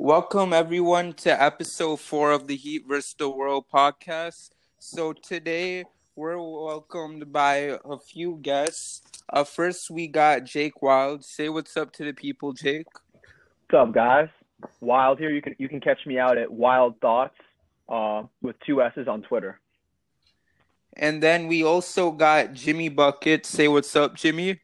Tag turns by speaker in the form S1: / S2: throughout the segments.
S1: Welcome everyone to episode four of the Heat vs. the World podcast. So today we're welcomed by a few guests. Uh, first we got Jake Wild. Say what's up to the people, Jake.
S2: What's up, guys? Wild here. You can you can catch me out at Wild Thoughts uh, with two S's on Twitter.
S1: And then we also got Jimmy Bucket. Say what's up, Jimmy.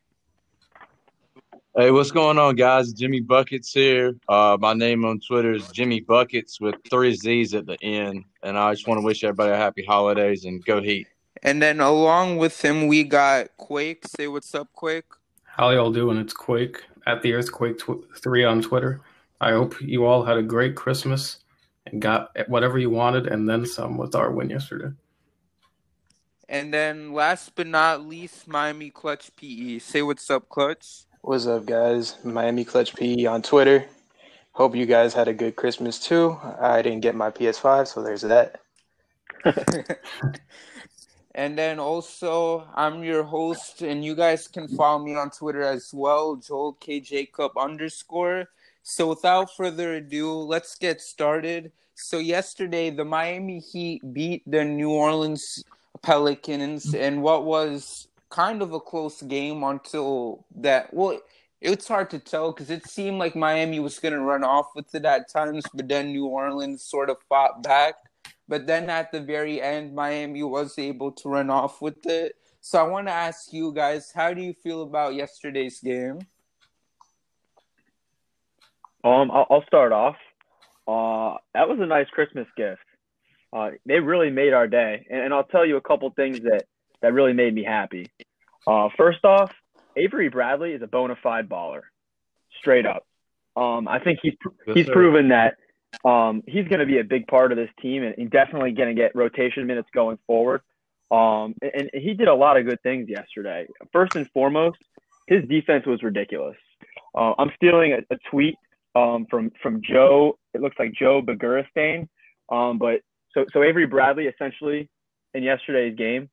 S3: Hey, what's going on, guys? Jimmy Buckets here. Uh, my name on Twitter is Jimmy Buckets with three Z's at the end. And I just want to wish everybody a happy holidays and go Heat.
S1: And then along with him, we got Quake. Say what's up, Quake.
S4: How y'all doing? It's Quake at the Earthquake tw- 3 on Twitter. I hope you all had a great Christmas and got whatever you wanted and then some with our win yesterday.
S1: And then last but not least, Miami Clutch PE. Say what's up, Clutch.
S5: What's up, guys? Miami Clutch PE on Twitter. Hope you guys had a good Christmas too. I didn't get my PS5, so there's that.
S1: and then also, I'm your host, and you guys can follow me on Twitter as well, Joel K Jacob underscore. So without further ado, let's get started. So yesterday, the Miami Heat beat the New Orleans Pelicans and what was kind of a close game until that. Well, it's hard to tell because it seemed like Miami was going to run off with it at times, but then New Orleans sort of fought back. But then at the very end, Miami was able to run off with it. So I want to ask you guys, how do you feel about yesterday's game?
S2: Um, I'll, start off. Uh, that was a nice Christmas gift. Uh, they really made our day, and, and I'll tell you a couple things that that really made me happy. Uh, first off, Avery Bradley is a bona fide baller, straight up. Um, I think he's he's proven that um, he's going to be a big part of this team, and, and definitely going to get rotation minutes going forward. Um, and, and, he did a lot of good things yesterday. First and foremost, his defense was ridiculous. Uh, I'm stealing a, a tweet um, from from Joe. It looks like Joe Bagurstein. Um, but so so Avery Bradley essentially in yesterday's game,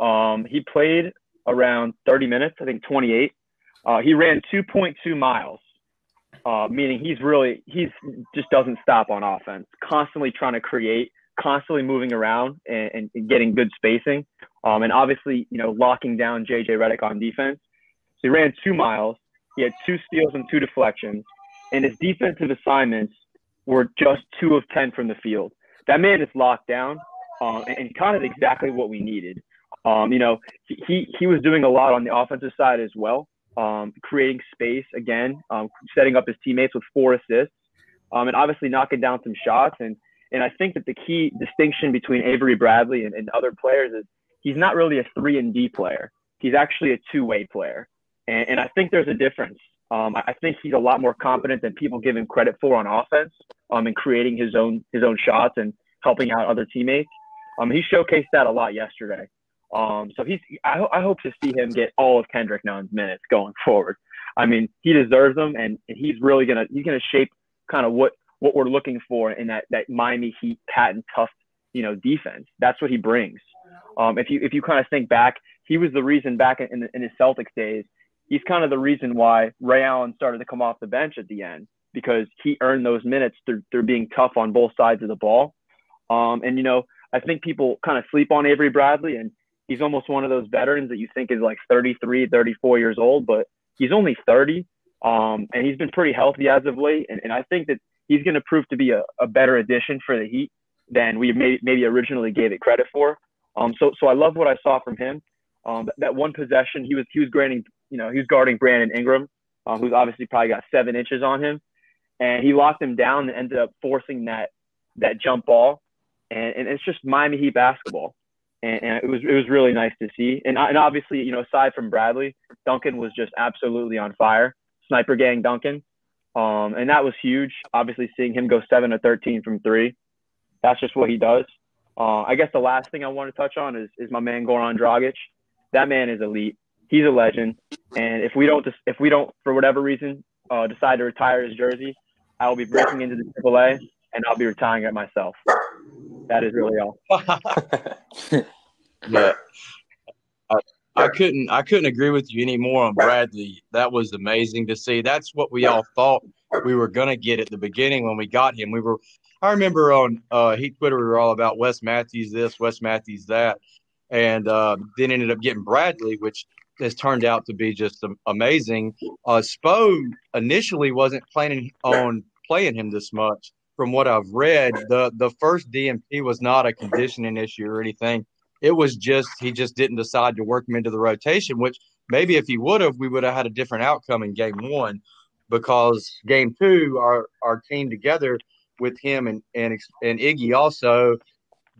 S2: um, he played around 30 minutes, I think 28. Uh, he ran 2.2 miles, uh, meaning he's really he's just doesn't stop on offense, constantly trying to create, constantly moving around and, and getting good spacing, um, and obviously you know locking down JJ Redick on defense. So he ran two miles. He had two steals and two deflections, and his defensive assignments were just two of ten from the field. That man is locked down, uh, and kind of exactly what we needed. Um, you know, he, he was doing a lot on the offensive side as well, um, creating space again, um, setting up his teammates with four assists, um, and obviously knocking down some shots. And and I think that the key distinction between Avery Bradley and, and other players is he's not really a three and D player. He's actually a two way player, and, and I think there's a difference. Um, I think he's a lot more competent than people give him credit for on offense, um, and creating his own his own shots and helping out other teammates. Um, he showcased that a lot yesterday. Um, so he's I, I hope to see him get all of Kendrick Nunn's minutes going forward. I mean, he deserves them, and and he's really gonna he's gonna shape kind of what what we're looking for in that that Miami Heat patent tough you know defense. That's what he brings. Um, if you if you kind of think back, he was the reason back in, in, in his Celtics days. He's kind of the reason why Ray Allen started to come off the bench at the end because he earned those minutes through, through being tough on both sides of the ball. Um, and you know, I think people kind of sleep on Avery Bradley, and he's almost one of those veterans that you think is like 33, 34 years old, but he's only 30. Um, and he's been pretty healthy as of late. And, and I think that he's going to prove to be a, a better addition for the Heat than we may, maybe originally gave it credit for. Um, so, so I love what I saw from him. Um, that one possession, he was, he was granting, you know, he was guarding Brandon Ingram, uh, who's obviously probably got seven inches on him. And he locked him down and ended up forcing that, that jump ball. And, and it's just Miami Heat basketball and, and, it was it was really nice to see. And and obviously, you know, aside from Bradley, Duncan was just absolutely on fire. Sniper gang Duncan, um, and that was huge. Obviously, seeing him go seven to thirteen from three, that's just what he does. Uh, I guess the last thing I want to touch on is is my man Goran Dragic. That man is elite. He's a legend. And if we don't if we don't for whatever reason uh, decide to retire his jersey, I will be breaking into the AAA and I'll be retiring it myself. That is really all.
S3: yeah. I, I couldn't I couldn't agree with you anymore on Bradley. That was amazing to see. That's what we all thought we were gonna get at the beginning when we got him. We were I remember on uh, Heat Twitter we were all about Wes Matthews this, Wes Matthews that, and uh, then ended up getting Bradley, which has turned out to be just amazing. Uh, Spo initially wasn't planning on playing him this much. From what I've read, the the first DNP was not a conditioning issue or anything. It was just he just didn't decide to work him into the rotation, which maybe if he would have, we would have had a different outcome in game one. Because game two, our our team together with him and and and Iggy also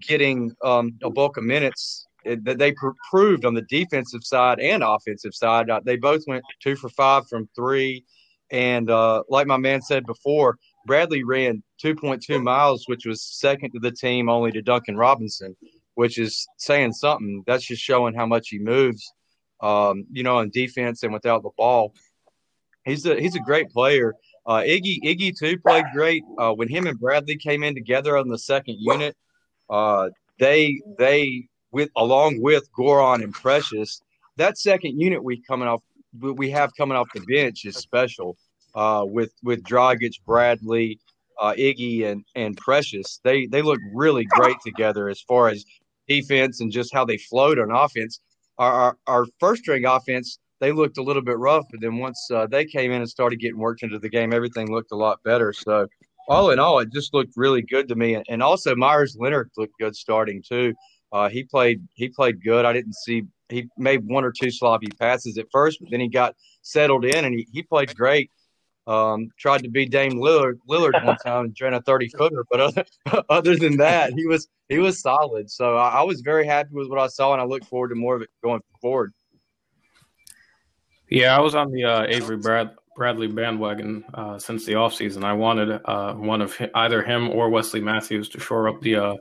S3: getting um, a bulk of minutes that they pr- proved on the defensive side and offensive side. Uh, they both went two for five from three, and uh, like my man said before, Bradley ran 2.2 miles, which was second to the team, only to Duncan Robinson, which is saying something. That's just showing how much he moves, um, you know, on defense and without the ball. He's a he's a great player. Uh, Iggy Iggy too played great uh, when him and Bradley came in together on the second unit. Uh, they they with along with Goran and Precious, that second unit we coming off we have coming off the bench is special. Uh, with with Dragic, Bradley, uh, Iggy, and and Precious, they they look really great together as far as defense and just how they float on offense. Our our, our first string offense they looked a little bit rough, but then once uh, they came in and started getting worked into the game, everything looked a lot better. So, all in all, it just looked really good to me. And also, Meyers Leonard looked good starting too. Uh, he played he played good. I didn't see he made one or two sloppy passes at first, but then he got settled in and he, he played great. Um, tried to be Dame Lillard, Lillard one time and drain a thirty footer, but other, other than that, he was he was solid. So I, I was very happy with what I saw, and I look forward to more of it going forward.
S4: Yeah, I was on the uh, Avery Brad, Bradley bandwagon uh, since the offseason. I wanted uh, one of him, either him or Wesley Matthews to shore up the uh,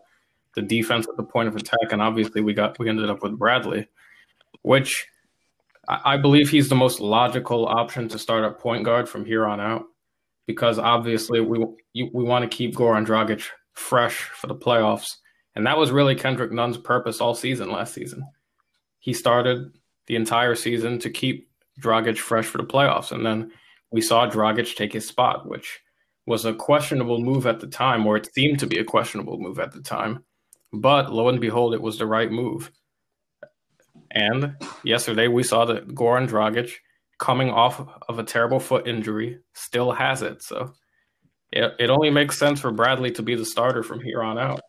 S4: the defense at the point of attack, and obviously we got we ended up with Bradley, which I, believe he's the most logical option to start at point guard from here on out, because obviously we you, we want to keep Goran Dragic fresh for the playoffs, and that was really Kendrick Nunn's purpose all season last season. He started the entire season to keep Dragic fresh for the playoffs. And then we saw Dragic take his spot, which was a questionable move at the time, or it seemed to be a questionable move at the time. But lo and behold, it was the right move. And yesterday we saw that Goran Dragic, coming off of a terrible foot injury, still has it. So it, it only makes sense for Bradley to be the starter from here on out.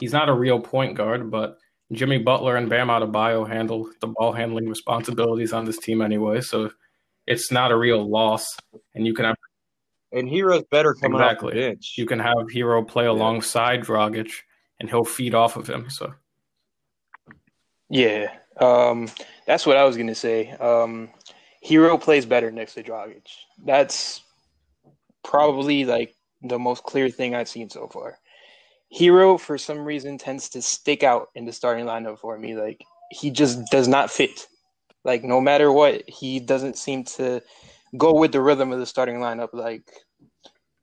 S4: He's not a real point guard, but Jimmy Butler and Bam Adebayo handle the ball handling responsibilities on this team anyway, so it's not a real loss. And you can have
S3: and Herro's better coming exactly. off the bench.
S4: You can have Herro play alongside Dragic, and he'll feed off of him. So,
S5: yeah, um, that's what I was gonna say. Um, Herro plays better next to Dragic. That's probably like the most clear thing I've seen so far. Herro, for some reason, tends to stick out in the starting lineup for me. Like he just does not fit. Like no matter what, he doesn't seem to go with the rhythm of the starting lineup. Like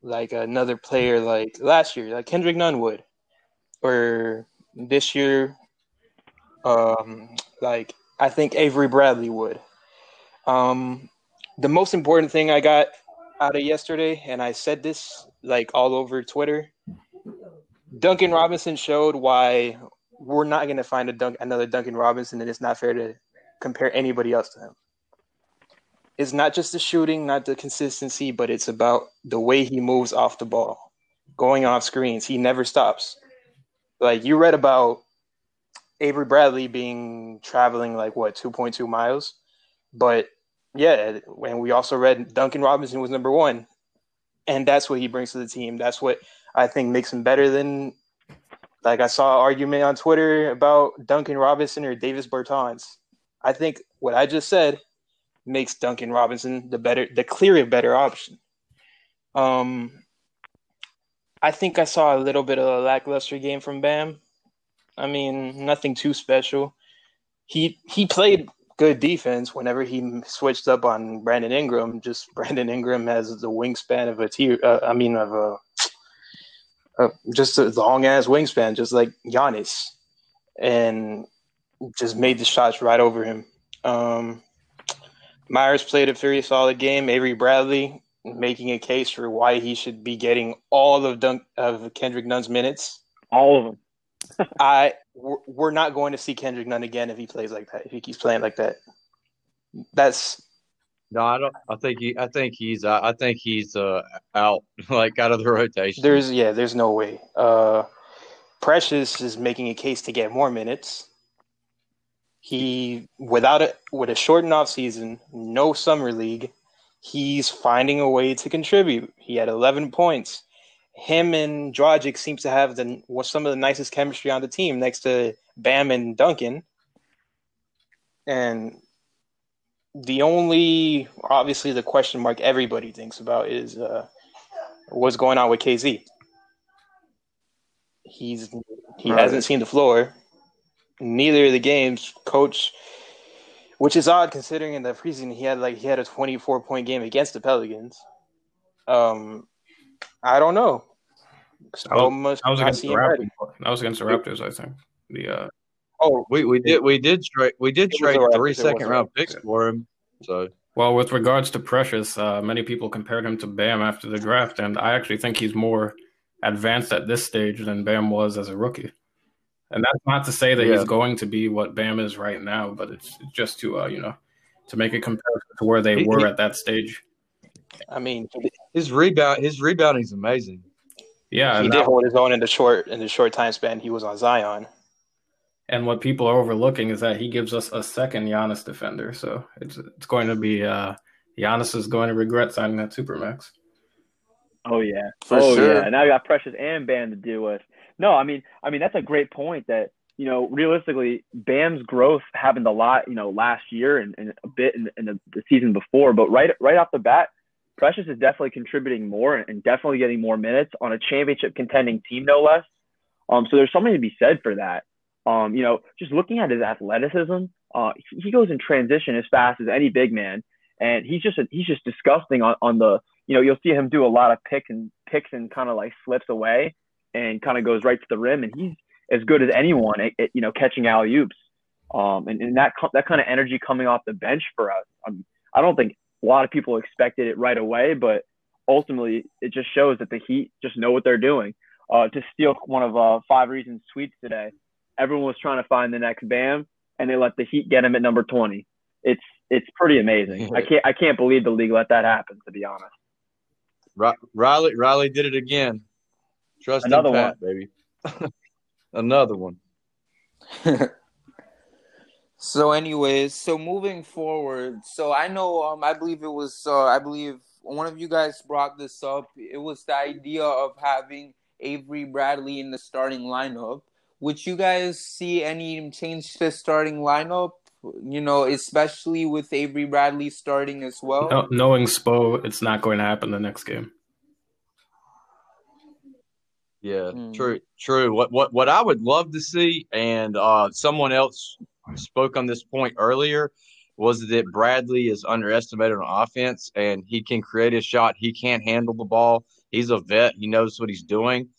S5: like another player like last year, like Kendrick Nunn would, or this year, um, like I think Avery Bradley would. Um, the most important thing I got out of yesterday, and I said this like all over Twitter, Duncan Robinson showed why we're not going to find a Dunk, another Duncan Robinson, and it's not fair to compare anybody else to him. It's not just the shooting, not the consistency, but it's about the way he moves off the ball, going off screens. He never stops. Like you read about Avery Bradley being traveling like what 2.2 miles, but yeah, and we also read Duncan Robinson was number one, and that's what he brings to the team. That's what I think makes him better than like I saw an argument on Twitter about Duncan Robinson or Davis Bertans. I think what I just said makes Duncan Robinson the better the clear better option. Um I think I saw a little bit of a lackluster game from Bam. I mean, nothing too special. He he played good defense whenever he switched up on Brandon Ingram. Just Brandon Ingram has the wingspan of a tier. Uh, I mean, of a uh, just a long ass wingspan, just like Giannis, and just made the shots right over him. Um, Meyers played a very solid game. Avery Bradley making a case for why he should be getting all of Dunk of Kendrick Nunn's minutes.
S2: All of them.
S5: I we're not going to see Kendrick Nunn again if he plays like that. If he keeps playing like that, that's
S3: no. I don't. I think he. I think he's. I think he's uh, out, like out of the rotation.
S5: There's yeah. There's no way. Uh, Precious is making a case to get more minutes. He without it with a shortened off season, no summer league, he's finding a way to contribute. He had 11 points. Him and Dragic seems to have the some of the nicest chemistry on the team next to Bam and Duncan. And the only obviously the question mark everybody thinks about is uh, what's going on with KZ. He's he right. hasn't seen the floor. Neither of the games, coach which is odd considering in the preseason he had like he had a 24 point game against the Pelicans. Um, I don't know.
S4: I was, I was against the Raptors. I was against the Raptors. I think the. Uh,
S3: oh, we we did we did trade we did trade three second round picks for him. So
S4: well, with regards to Precious, uh, many people compared him to Bam after the draft, and I actually think he's more advanced at this stage than Bam was as a rookie. And that's not to say that yeah. he's going to be what Bam is right now, but it's just to uh, you know to make a comparison to where they were at that stage.
S5: I mean,
S3: his rebound his rebounding is amazing.
S4: Yeah,
S5: he did hold his own in the short in the short time span he was on Zion.
S4: And what people are overlooking is that he gives us a second Giannis defender, so it's it's going to be uh, Giannis is going to regret signing that supermax.
S2: Oh yeah, For oh sure. yeah. Now you got Precious and Bam to deal with. No, I mean, I mean that's a great point. That you know, realistically, Bam's growth happened a lot, you know, last year and, and a bit in, in the, the, season before. But right, right off the bat, Precious is definitely contributing more and definitely getting more minutes on a championship contending team, no less. Um, so there's something to be said for that. Um, you know, just looking at his athleticism, uh, he goes in transition as fast as any big man, and he's just a, he's just disgusting on, on the. You know, you'll see him do a lot of pick and picks and kind of like slips away and kind of goes right to the rim, and he's as good as anyone at, at you know catching alley oops. Um, and, and that that kind of energy coming off the bench for us. Um, I don't think a lot of people expected it right away, but ultimately it just shows that the Heat just know what they're doing. Uh, to steal one of uh, Five Reasons tweets today, everyone was trying to find the next Bam, and they let the Heat get him at number 20. It's it's pretty amazing. I can't I can't believe the league let that happen. To be honest,
S3: Riley Riley did it again. Trust Another Pat, one. baby. Another one.
S1: so, anyways, so moving forward, so I know, um, I believe it was, uh, I believe one of you guys brought this up. It was the idea of having Avery Bradley in the starting lineup. Would you guys see any change to starting lineup? You know, especially with Avery Bradley starting as well.
S4: No, knowing Spo, it's not going to happen the next game.
S3: Yeah, mm. true, true. What what what I would love to see, and uh, someone else spoke on this point earlier, was that Bradley is underestimated on offense, and he can create a shot. He can't handle the ball. He's a vet. He knows what he's doing.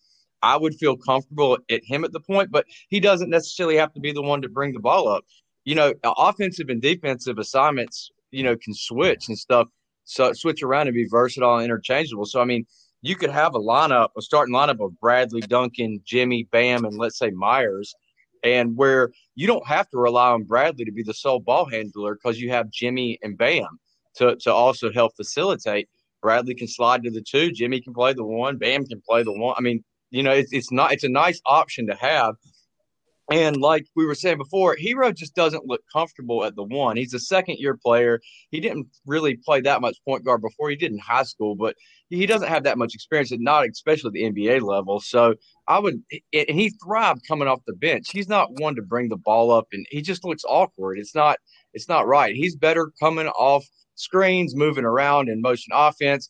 S3: I would feel comfortable at him at the point, but he doesn't necessarily have to be the one to bring the ball up. You know, offensive and defensive assignments, you know, can switch and stuff, so switch around and be versatile and interchangeable. So I mean you could have a lineup, a starting lineup of Bradley, Duncan, Jimmy, Bam, and let's say Meyers, and where you don't have to rely on Bradley to be the sole ball handler because you have Jimmy and Bam to, to also help facilitate. Bradley can slide to the two, Jimmy can play the one, Bam can play the one. I mean, you know, it's, it's not it's a nice option to have. And like we were saying before, Herro just doesn't look comfortable at the one. He's a second year player. He didn't really play that much point guard before. He did in high school, but he doesn't have that much experience, and not especially the NBA level. So I would, and he thrived coming off the bench. He's not one to bring the ball up, and he just looks awkward. It's not, it's not right. He's better coming off screens, moving around in motion offense,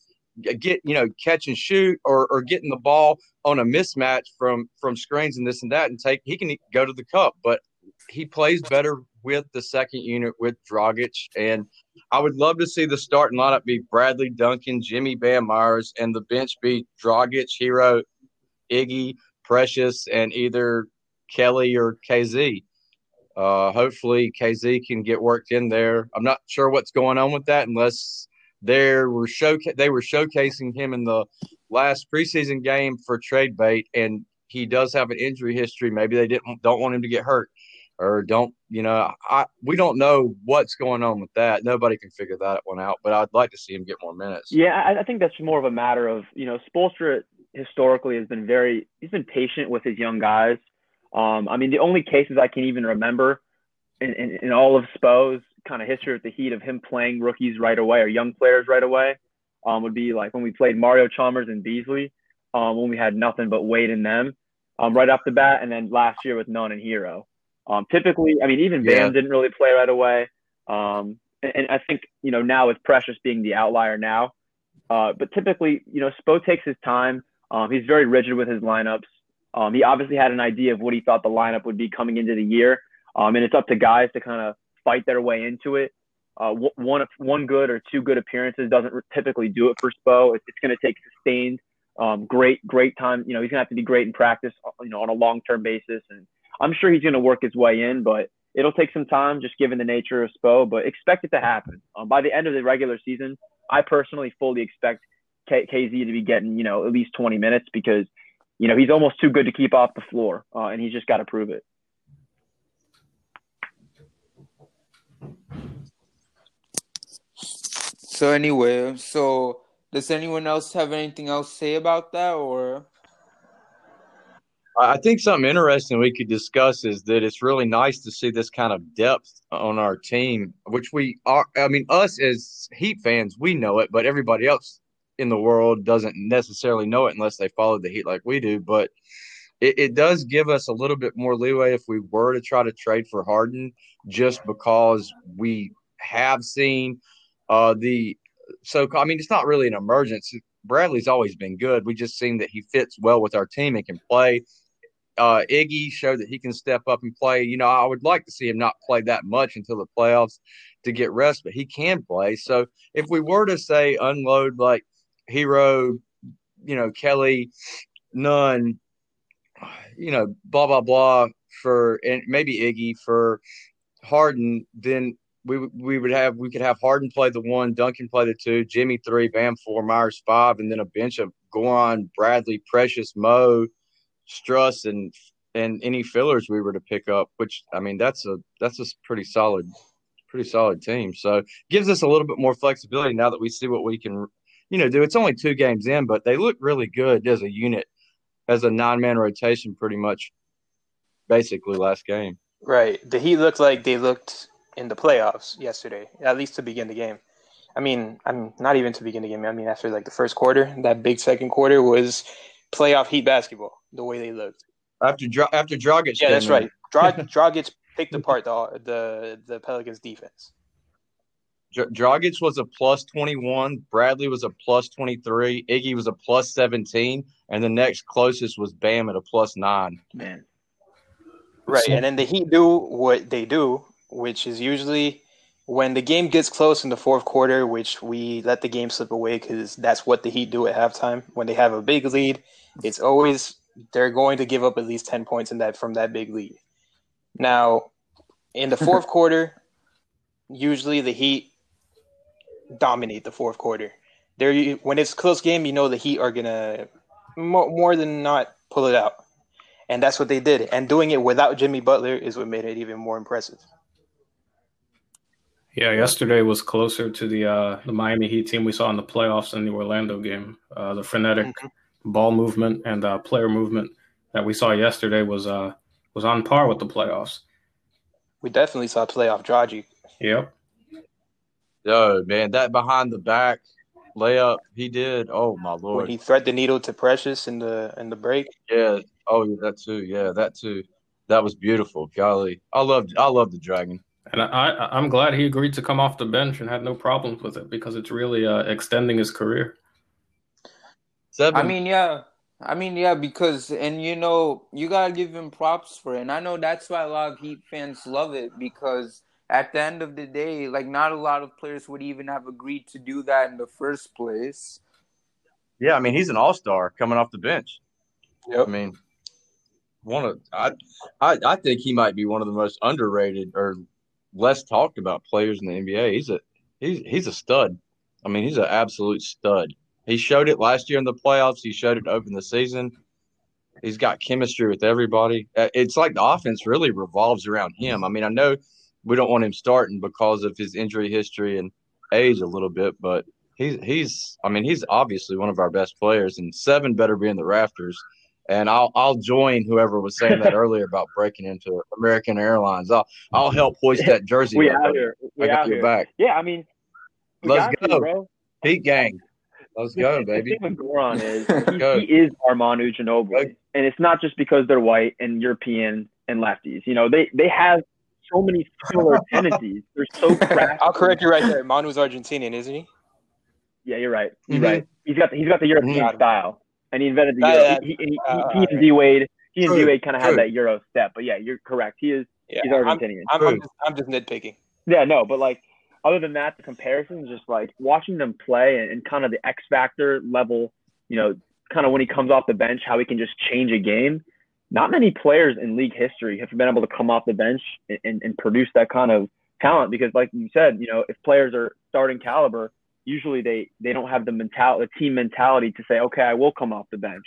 S3: get you know catch and shoot, or or getting the ball on a mismatch from from screens and this and that, and take. He can go to the cup, but he plays better with the second unit with Dragic. And I would love to see the starting lineup be Bradley Duncan, Jimmy Bam Meyers, and the bench be Dragic, Herro, Iggy, Precious, and either Kelly or KZ. Uh, hopefully KZ can get worked in there. I'm not sure what's going on with that unless They were show they were showcasing him in the last preseason game for trade bait, and he does have an injury history. Maybe they didn't don't want him to get hurt, or don't you know? I we don't know what's going on with that. Nobody can figure that one out. But I'd like to see him get more minutes.
S2: Yeah, I, I think that's more of a matter of you know Spoelstra historically has been very he's been patient with his young guys. Um, I mean, the only cases I can even remember in, in, in all of Spo's kind of history with the Heat of him playing rookies right away or young players right away um, would be like when we played Mario Chalmers and Beasley um, when we had nothing but Wade in them um, right off the bat, and then last year with Nunn and Herro. Um, typically, I mean, even Bam yeah. didn't really play right away. Um, and, and, I think, you know, now with Precious being the outlier now, uh, but typically, you know, Spo takes his time. Um, he's very rigid with his lineups. Um, he obviously had an idea of what he thought the lineup would be coming into the year. Um, and it's up to guys to kind of fight their way into it. Uh, one one good or two good appearances doesn't typically do it for Spo. It's, it's going to take sustained, um, great great time. You know, he's going to have to be great in practice. You know, on a long term basis, and I'm sure he's going to work his way in, but it'll take some time just given the nature of Spo. But expect it to happen um, by the end of the regular season. I personally fully expect K- KZ to be getting you know at least 20 minutes because you know he's almost too good to keep off the floor, uh, and he's just got to prove it.
S1: So anyway, so does anyone else have anything else to say about that or
S3: I think something interesting we could discuss is that it's really nice to see this kind of depth on our team, which we are. I mean, us as Heat fans, we know it, but everybody else in the world doesn't necessarily know it unless they follow the Heat like we do. But it, it does give us a little bit more leeway if we were to try to trade for Harden, just because we have seen uh, the so I mean, it's not really an emergency. Bradley's always been good. We just seen that he fits well with our team and can play. Uh, Iggy showed that he can step up and play. You know, I would like to see him not play that much until the playoffs to get rest, but he can play. So if we were to say unload like Hero, you know, Kelly, Nunn, you know, blah blah blah for and maybe Iggy for Harden, then we we would have we could have Harden play the one, Duncan play the two, Jimmy three, Bam four, Meyers five, and then a bench of Goran, Bradley, Precious, Mo, Struss, and and any fillers we were to pick up. Which I mean, that's a that's a pretty solid, pretty solid team. So gives us a little bit more flexibility now that we see what we can, you know, do. It's only two games in, but they look really good as a unit, as a nine man rotation, pretty much, basically last game.
S5: Right. The Heat looked like they looked in the playoffs yesterday, at least to begin the game. I mean, I'm not even to begin the game. I mean, after like the first quarter, that big second quarter was playoff Heat basketball. The way they looked
S3: after after Dragic.
S5: Yeah, that's right. Dragic picked apart the the the Pelicans defense.
S3: Dragic was a plus 21, Bradley was a plus 23, Iggy was a plus 17, and the next closest was Bam at a plus 9.
S5: Man. Right, and then the Heat do what they do, which is usually when the game gets close in the fourth quarter, which we let the game slip away because that's what the Heat do at halftime. When they have a big lead, it's always they're going to give up at least ten points in that from that big lead. Now, in the fourth quarter, usually the Heat dominate the fourth quarter. There, when it's a close game, you know the Heat are gonna more, more than not pull it out, and that's what they did. And doing it without Jimmy Butler is what made it even more impressive.
S4: Yeah, yesterday was closer to the uh, the Miami Heat team we saw in the playoffs than the Orlando game. Uh, the frenetic mm-hmm. ball movement and uh, player movement that we saw yesterday was uh, was on par with the playoffs.
S5: We definitely saw playoff Dragic.
S4: Yep.
S3: Yo, man, that behind the back layup he did. Oh my lord!
S5: When he thread the needle to Precious in the in the break.
S3: Yeah. Oh, yeah, that too. Yeah, that too. That was beautiful. Golly, I loved I love the Dragon.
S4: And I, I'm glad he agreed to come off the bench and had no problems with it because it's really uh, extending his career.
S1: Seven. I mean, yeah. I mean, yeah, because, and you know, you got to give him props for it. And I know that's why a lot of Heat fans love it because at the end of the day, like, not a lot of players would even have agreed to do that in the first place.
S3: Yeah, I mean, he's an all star coming off the bench.
S5: Yep.
S3: I mean, one of I, I I think he might be one of the most underrated or less talked about players in the NBA. He's a he's he's a stud. I mean, he's an absolute stud. He showed it last year in the playoffs. He showed it to open the season. He's got chemistry with everybody. Uh, it's like the offense really revolves around him. I mean, I know we don't want him starting because of his injury history and age a little bit, but he's he's I mean, he's obviously one of our best players and seven better be in the rafters. And I'll I'll join whoever was saying that earlier about breaking into American Airlines. I'll I'll help hoist that jersey.
S2: we out here. We
S3: I got
S2: out
S3: your
S2: here.
S3: back.
S2: Yeah, I mean,
S3: Let's go. Heat gang. Let's go,
S2: The
S3: baby.
S2: thing with Goran is he, he is Manu Ginobili, and it's not just because they're white and European and lefties. You know, they they have so many similar tendencies. They're so crafty.
S5: I'll correct you right there. Manu's Argentinian, isn't he?
S2: Yeah, you're right. You're
S3: Mhm.
S2: right. He's got the, he's got the European
S3: Mhm.
S2: style, and he invented the
S5: Yeah,
S2: Euro.
S5: yeah.
S2: He, he, he,
S5: Uh,
S2: he and D Wade, he and D Wade kind of had that Euro step. But yeah, you're correct. He is
S5: Yeah,
S2: he's
S5: I'm,
S2: Argentinian.
S5: I'm, I'm, just, I'm just nitpicking.
S2: Yeah, no, but like other than that, the comparisons just like watching them play and, and kind of the X factor level, you know, kind of when he comes off the bench, how he can just change a game. Not many players in league history have been able to come off the bench and, and, and produce that kind of talent because, like you said, you know, if players are starting caliber, usually they they don't have the mental the team mentality to say, okay, I will come off the bench.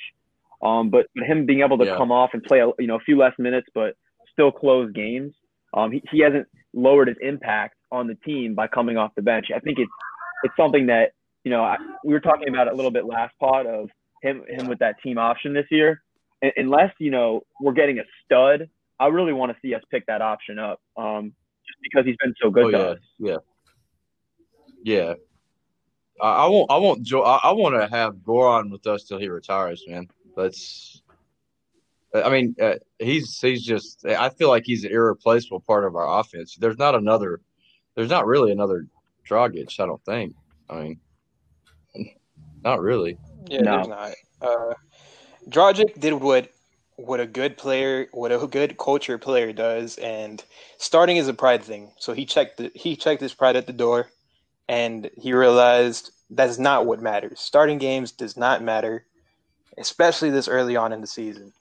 S2: Um, but, but him being able to
S3: Yeah.
S2: come off and play, a, you know, a few less minutes, but still close games. Um, he, he hasn't lowered his impact on the team by coming off the bench. I think it's it's something that you know I, we were talking about a little bit last pod of him him with that team option this year. Un- Unless you know we're getting a stud, I really want to see us pick that option up. Um, just because he's been so good
S3: Oh
S2: to
S3: yeah,
S2: us.
S3: yeah, yeah. I, I won't. I won't. Jo- I, I want to have Goran with us till he retires, man. Let's. I mean, uh, he's he's just. I feel like he's an irreplaceable part of our offense. There's not another. There's not really another Dragic. I don't think. I mean, not really.
S5: Yeah,
S2: No.
S5: there's not. Uh, Dragic did what what a good player, what a good culture player does, and starting is a pride thing. So he checked the, he checked his pride at the door, and he realized that's not what matters. Starting games does not matter, especially this early on in the season.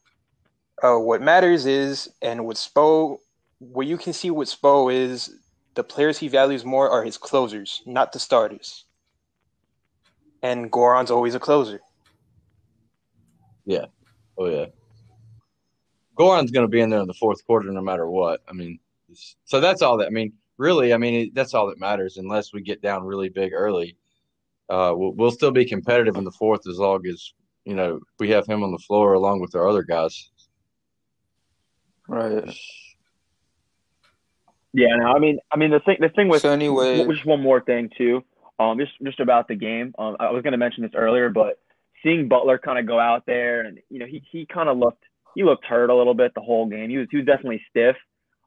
S5: Uh, what matters is, and what Spo, where you can see what Spo is, the players he values more are his closers, not the starters. And Goran's always a closer.
S3: Oh yeah. Goran's going to be in there in the fourth quarter no matter what. I mean, so that's all that. I mean, really, I mean, that's all that matters. Unless we get down really big early, uh, we'll, we'll still be competitive in the fourth as long as you know we have him on the floor along with our other guys.
S1: Right.
S2: Yeah, no, I mean, I mean the thing, the thing with
S1: So anyway,
S2: just one more thing too, um, just just about the game. Um, I was going to mention this earlier, but seeing Butler kind of go out there and you know he he kind of looked he looked hurt a little bit the whole game. He was he was definitely stiff,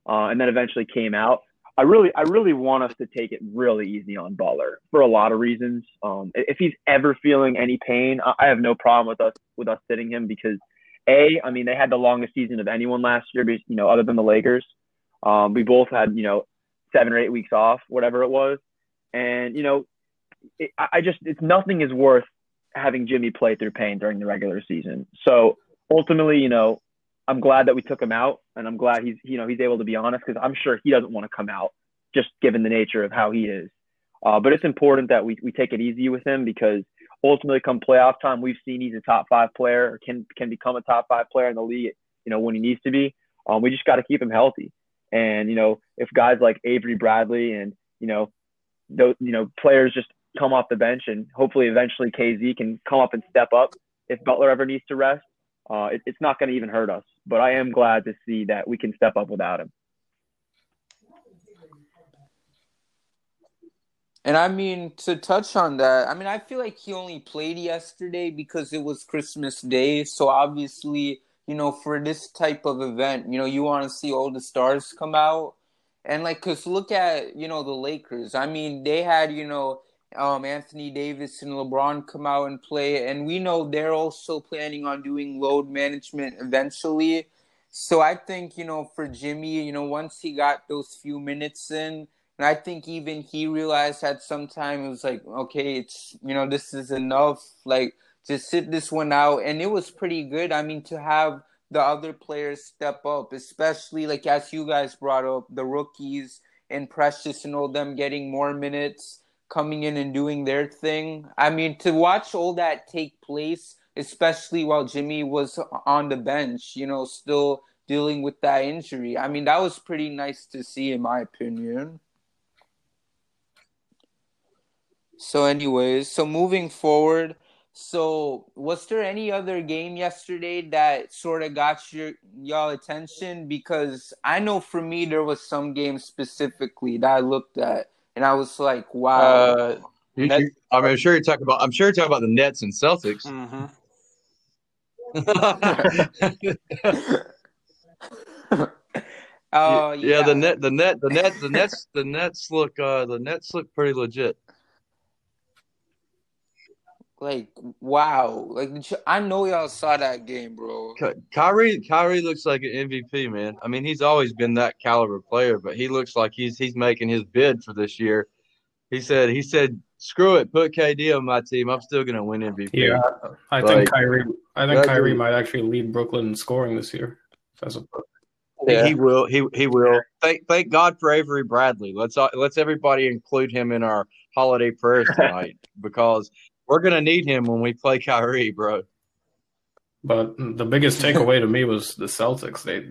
S2: uh, and then eventually came out. I really I really want us to take it really easy on Butler for a lot of reasons. Um, if he's ever feeling any pain, I have no problem with us with us sitting him because a I mean they had the longest season of anyone last year, you know, other than the Lakers. Um, we both had you know seven or eight weeks off, whatever it was, and you know it, I just it's nothing is worth having Jimmy play through pain during the regular season. So ultimately, you know, I'm glad that we took him out, and I'm glad he's you know he's able to be honest because I'm sure he doesn't want to come out just given the nature of how he is. Uh, but it's important that we we take it easy with him because ultimately, come playoff time, we've seen he's a top five player or can can become a top five player in the league. You know when he needs to be. Um, we just got to keep him healthy. And you know if guys like Avery Bradley and you know those you know players just come off the bench and hopefully eventually KZ can come up and step up if Butler ever needs to rest. Uh, it, it's not going to even hurt us. But I am glad to see that we can step up without him.
S1: And I mean, to touch on that, I mean, I feel like he only played yesterday because it was Christmas Day. So obviously, you know, for this type of event, you know, you want to see all the stars come out. And like, cause look at, you know, the Lakers. I mean, they had, you know, um, Anthony Davis and LeBron come out and play. And we know they're also planning on doing load management eventually. So I think, you know, for Jimmy, you know, once he got those few minutes in, and I think even he realized at some time it was like, okay, it's you know, this is enough. Like just sit this one out. And it was pretty good. I mean, to have the other players step up, especially like as you guys brought up, the rookies and Precious and all them getting more minutes. Coming in and doing their thing. I mean, to watch all that take place, especially while Jimmy was on the bench, you know, still dealing with that injury. I mean, that was pretty nice to see, in my opinion. So, anyways, so moving forward, so was there any other game yesterday that sort of got your y'all attention? Because I know for me there was some games specifically that I looked at and I was like, wow. Uh,
S3: you, you, I mean, I'm sure you're talking about. I'm sure you're talking about the Nets and Celtics.
S5: Mm-hmm.
S1: oh yeah.
S3: yeah, the net, the net, the net, the Nets, the Nets look, uh, the Nets look pretty legit.
S1: Like wow, like I know y'all saw that game, bro.
S3: Kyrie, Kyrie looks like an MVP, man. I mean, he's always been that caliber player, but he looks like he's he's making his bid for this year. He said, he said, screw it, put KD on my team. I'm still gonna win MVP.
S4: Yeah, I like, think Kyrie, I think Kyrie might actually lead Brooklyn in scoring this year. As a
S3: yeah. He will. He he will. Thank thank God for Avery Bradley. Let's uh, let's everybody include him in our holiday prayers tonight because we're gonna need him when we play Kyrie, bro.
S4: But the biggest takeaway to me was the Celtics. They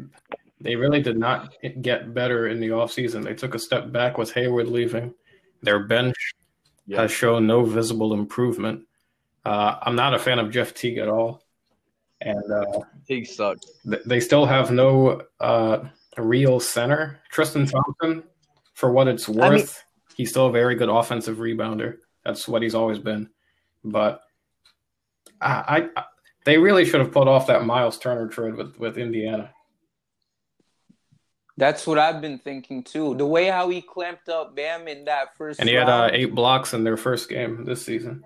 S4: they really did not get better in the offseason. They took a step back with Hayward leaving. Their bench yeah. has shown no visible improvement. Uh, I'm not a fan of Jeff Teague at all, and uh,
S3: Teague sucked.
S4: Th- they still have no uh, real center. Tristan Thompson, for what it's worth, I mean, he's still a very good offensive rebounder. That's what he's always been. But I, I they really should have put off that Miles Turner trade with with Indiana.
S1: That's what I've been thinking too. The way how he clamped up Bam in that first,
S4: and he round. had uh, eight blocks in their first game this season.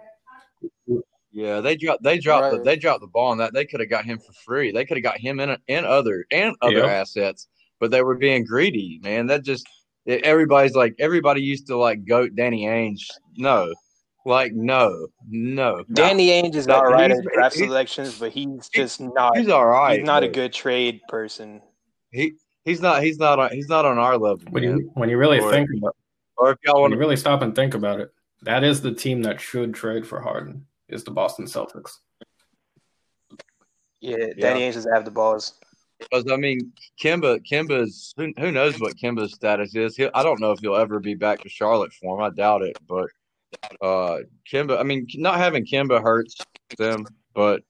S3: Yeah, they dropped they dropped right. the, they dropped the ball on that. They could have got him for free. They could have got him in and other and other yep. assets, but they were being greedy. Man, that just everybody's like everybody used to like goat Danny Ainge. No, like, no, no.
S5: Danny Ainge is all right in draft selections, but he's just not.
S3: He's all right.
S5: He's not a good trade person.
S3: He he's not. He's not. On, he's not on our level.
S4: When you when you really or, think about, or if y'all want to really stop and think about it, that is the team that should trade for Harden. Is the Boston Celtics?
S5: Yeah, Danny yeah. Ainge doesn't have the balls.
S3: Because I mean, Kemba, Kemba's who, who knows what Kemba's status is. He, I don't know if he'll ever be back to Charlotte for him. I doubt it, but uh, Kemba. I mean, not having Kemba hurts them, but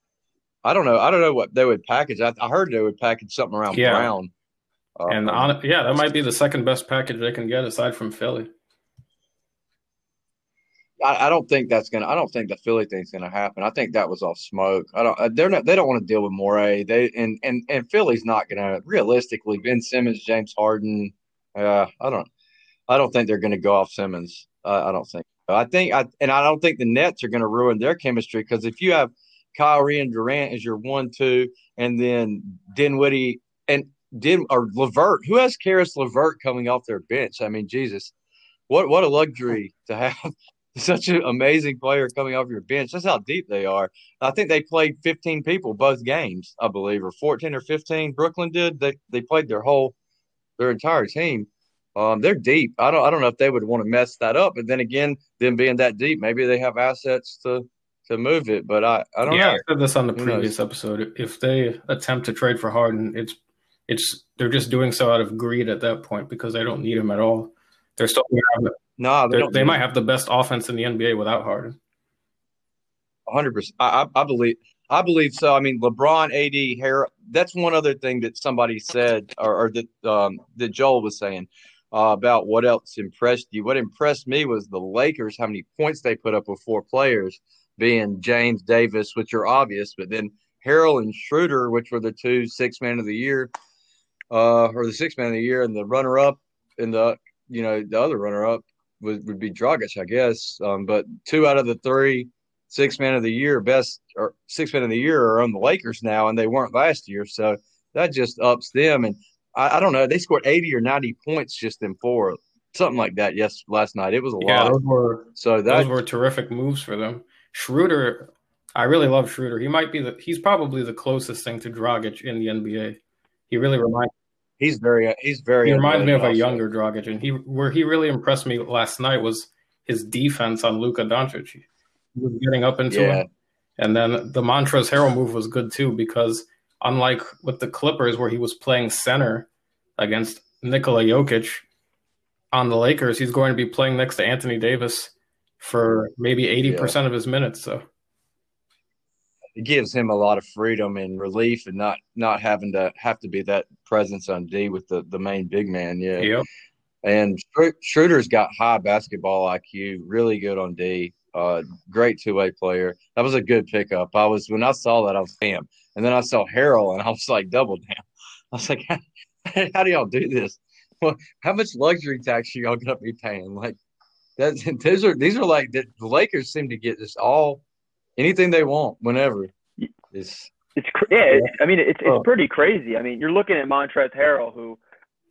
S3: I don't know. I don't know what they would package. I, I heard they would package something around yeah. Brown.
S4: Uh, and on, yeah, that might be the second best package they can get aside from Philly.
S3: I, I don't think that's gonna. I don't think the Philly thing's gonna happen. I think that was all smoke. I don't. Uh, they're not. They don't want to deal with Morey. They and and and Philly's not gonna realistically. Ben Simmons, James Harden. Uh, I don't. I don't think they're gonna go off Simmons. Uh, I don't think. I think, I, and I don't think the Nets are going to ruin their chemistry because if you have Kyrie and Durant as your one, two, and then Dinwiddie and Din or Levert, who has Caris Levert coming off their bench? I mean, Jesus, what what a luxury to have such an amazing player coming off your bench. That's how deep they are. I think they played 15 people both games, I believe, or 14 or 15. Brooklyn did. They they played their whole their entire team. Um, they're deep. I don't I don't know if they would want to mess that up. But then again, them being that deep, maybe they have assets to to move it. But I I don't
S4: yeah,
S3: know.
S4: I said this on the Who previous knows? episode. If they attempt to trade for Harden, it's it's they're just doing so out of greed at that point because they don't need him at all. They're still
S3: no,
S4: they, they might have the best offense in the NBA without Harden.
S3: hundred percent. I, I believe I believe so. I mean, LeBron, AD, Harrell. That's one other thing that somebody said, or, or that um, that Joel was saying uh, about what else impressed you. What impressed me was the Lakers, how many points they put up with four players, being James Davis, which are obvious, but then Harrell and Schroeder, which were the two six man of the year, uh, or the six man of the year, and the runner up, and the you know the other runner up would, would be Dragic, I guess. Um, but two out of the three six man of the year, best or six man of the year, are on the Lakers now, and they weren't last year. So that just ups them. And I, I, don't know. They scored 80 or 90 points just in four, something like that. Yes, last night it was a yeah, lot.
S4: Those were so that, those were terrific moves for them. Schroeder, I really love Schroeder. He might be the he's probably the closest thing to Dragic in the NBA. He really reminds.
S3: He's very he's very.
S4: He reminds me of a younger Dragic, and he where he really impressed me last night was his defense on Luka Doncic. He was getting up into
S3: Yeah.
S4: him. And then the Montrezl Harrell move was good too because unlike with the Clippers where he was playing center against Nikola Jokic on the Lakers, he's going to be playing next to Anthony Davis for maybe 80% of his minutes. So
S3: It gives him a lot of freedom and relief, and not not having to have to be that presence on D with the the main big man. Yeah.
S4: yep.
S3: And Schro- Schroeder's got high basketball IQ, really good on D. Uh, great two way player. That was a good pickup. I was when I saw that, I was damn. And then I saw Harrell, and I was like, double down. I was like, how, how do y'all do this? Well, how much luxury tax are y'all gonna be paying? Like, that's these are these are like the the Lakers seem to get just all anything they want whenever. It's
S2: It's yeah. It's, I mean, it's it's
S3: Oh.
S2: pretty crazy. I mean, you're looking at Montrezl Harrell, who,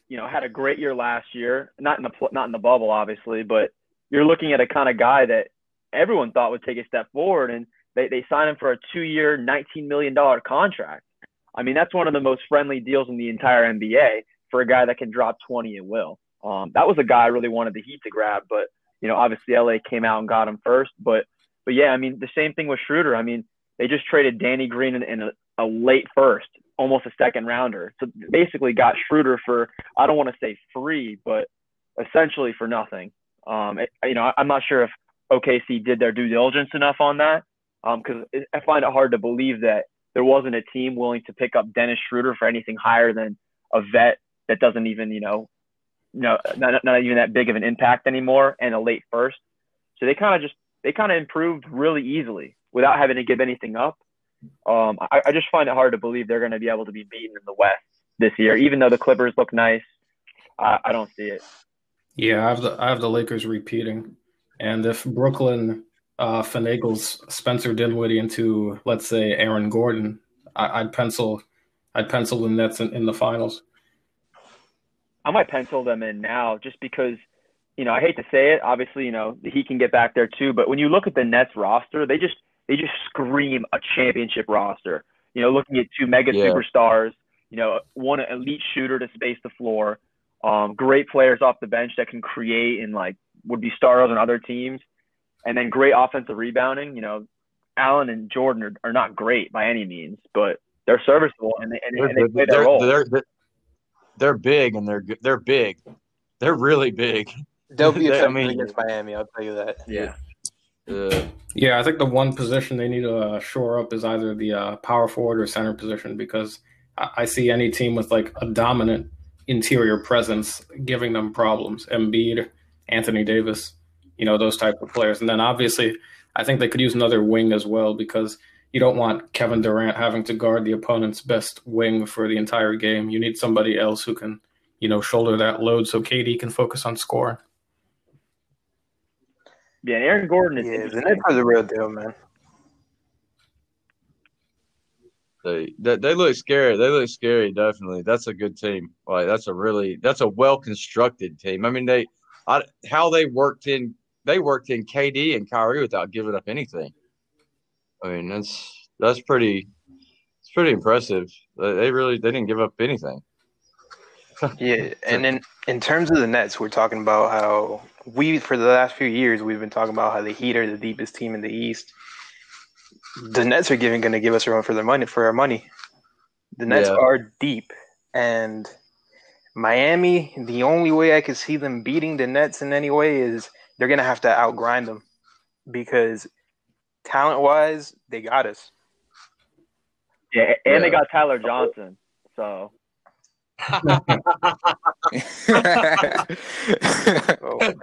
S2: you know, had a great year last year. Not in the not in the bubble, obviously, but you're looking at a kind of guy that everyone thought would take a step forward, and they they signed him for a two year, 19 million dollar contract. I mean, that's one of the most friendly deals in the entire NBA for a guy that can drop 20 at will. Um, that was a guy I really wanted the Heat to grab, but you know, obviously LA came out and got him first. But but yeah, I mean, the same thing with Schroeder. I mean, they just traded Danny Green in, in a, a late first, almost a second rounder. So basically got Schroeder for I don't want to say free, but essentially for nothing. Um, it, you know, I, I'm not sure if OKC did their due diligence enough on that because it I find it hard to believe that there wasn't a team willing to pick up Dennis Schroeder for anything higher than a vet that doesn't even, you know, you know, not, not even that big of an impact anymore and a late first. So they kind of just they kind of improved really easily without having to give anything up. Um, I, I just find it hard to believe they're going to be able to be beaten in the West this year, even though the Clippers look nice. I, I don't see it.
S4: Yeah, I have the I have the Lakers repeating, and if Brooklyn uh, finagles Spencer Dinwiddie into let's say Aaron Gordon, I, I'd pencil I'd pencil the Nets in, in the finals.
S2: I might pencil them in now just because, you know, I hate to say it. Obviously, you know, he can get back there too. But when you look at the Nets roster, they just they just scream a championship roster. You know, looking at two mega
S3: Yeah.
S2: superstars, you know, one elite shooter to space the floor, um, great players off the bench that can create and like would be stars on other teams, and then great offensive rebounding. You know, Allen and Jordan are, are not great by any means, but they're serviceable and they, and,
S3: they're,
S2: and they play their role.
S3: they're, they're, they're big and they're they're big. They're really big.
S5: They'll be
S3: They- I mean-
S5: against Miami. I'll tell you that.
S2: yeah.
S3: Uh,
S4: Yeah, I think the one position they need to uh, shore up is either the uh, power forward or center position because I, I see any team with like a dominant interior presence giving them problems. Embiid, Anthony Davis, you know those type of players, and then obviously I think they could use another wing as well because you don't want Kevin Durant having to guard the opponent's best wing for the entire game. You need somebody else who can, you know, shoulder that load so KD can focus on scoring.
S2: Yeah, and Aaron Gordon is
S5: Yeah, the
S2: interesting.
S5: Nets are the real deal, man.
S3: they, they they look scary. They look scary. Definitely, that's a good team. Like that's a really that's a well constructed team. I mean, they I, how they worked in they worked in KD and Kyrie without giving up anything. I mean, that's that's pretty it's pretty impressive. They, really they didn't give up anything.
S5: Yeah, and in in terms of the Nets, we're talking about how we, for the last few years, we've been talking about how the Heat are the deepest team in the East. The Nets are giving going to give us a run for their money for our money. The Nets
S3: Yeah.
S5: are deep, and Miami. The only way I could see them beating the Nets in any way is they're going to have to outgrind them because talent wise, they got us.
S2: Yeah, and they got Tyler Johnson. So
S5: Oh,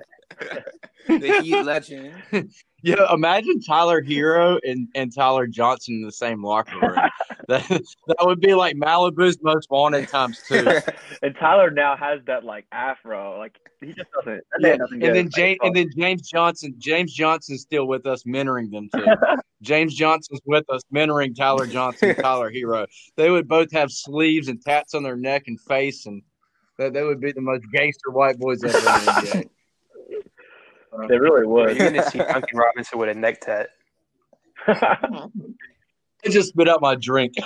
S1: the Heat legend.
S3: Yeah, imagine Tyler Herro and, and Tyler Johnson in the same locker room. that that would be like Malibu's most wanted times two.
S2: and Tyler now has that like afro. Like he just doesn't. That man doesn't
S3: and then. James and then James Johnson. James Johnson's still with us, mentoring them too. James Johnson's with us, mentoring Tyler Johnson, and Tyler Herro. They would both have sleeves and tats on their neck and face, and that they would be the most gangster white boys ever in the NBA.
S2: they really
S5: Bro,
S2: would.
S5: You're going to see Duncan Robinson with a neck tat.
S3: I just spit out my drink.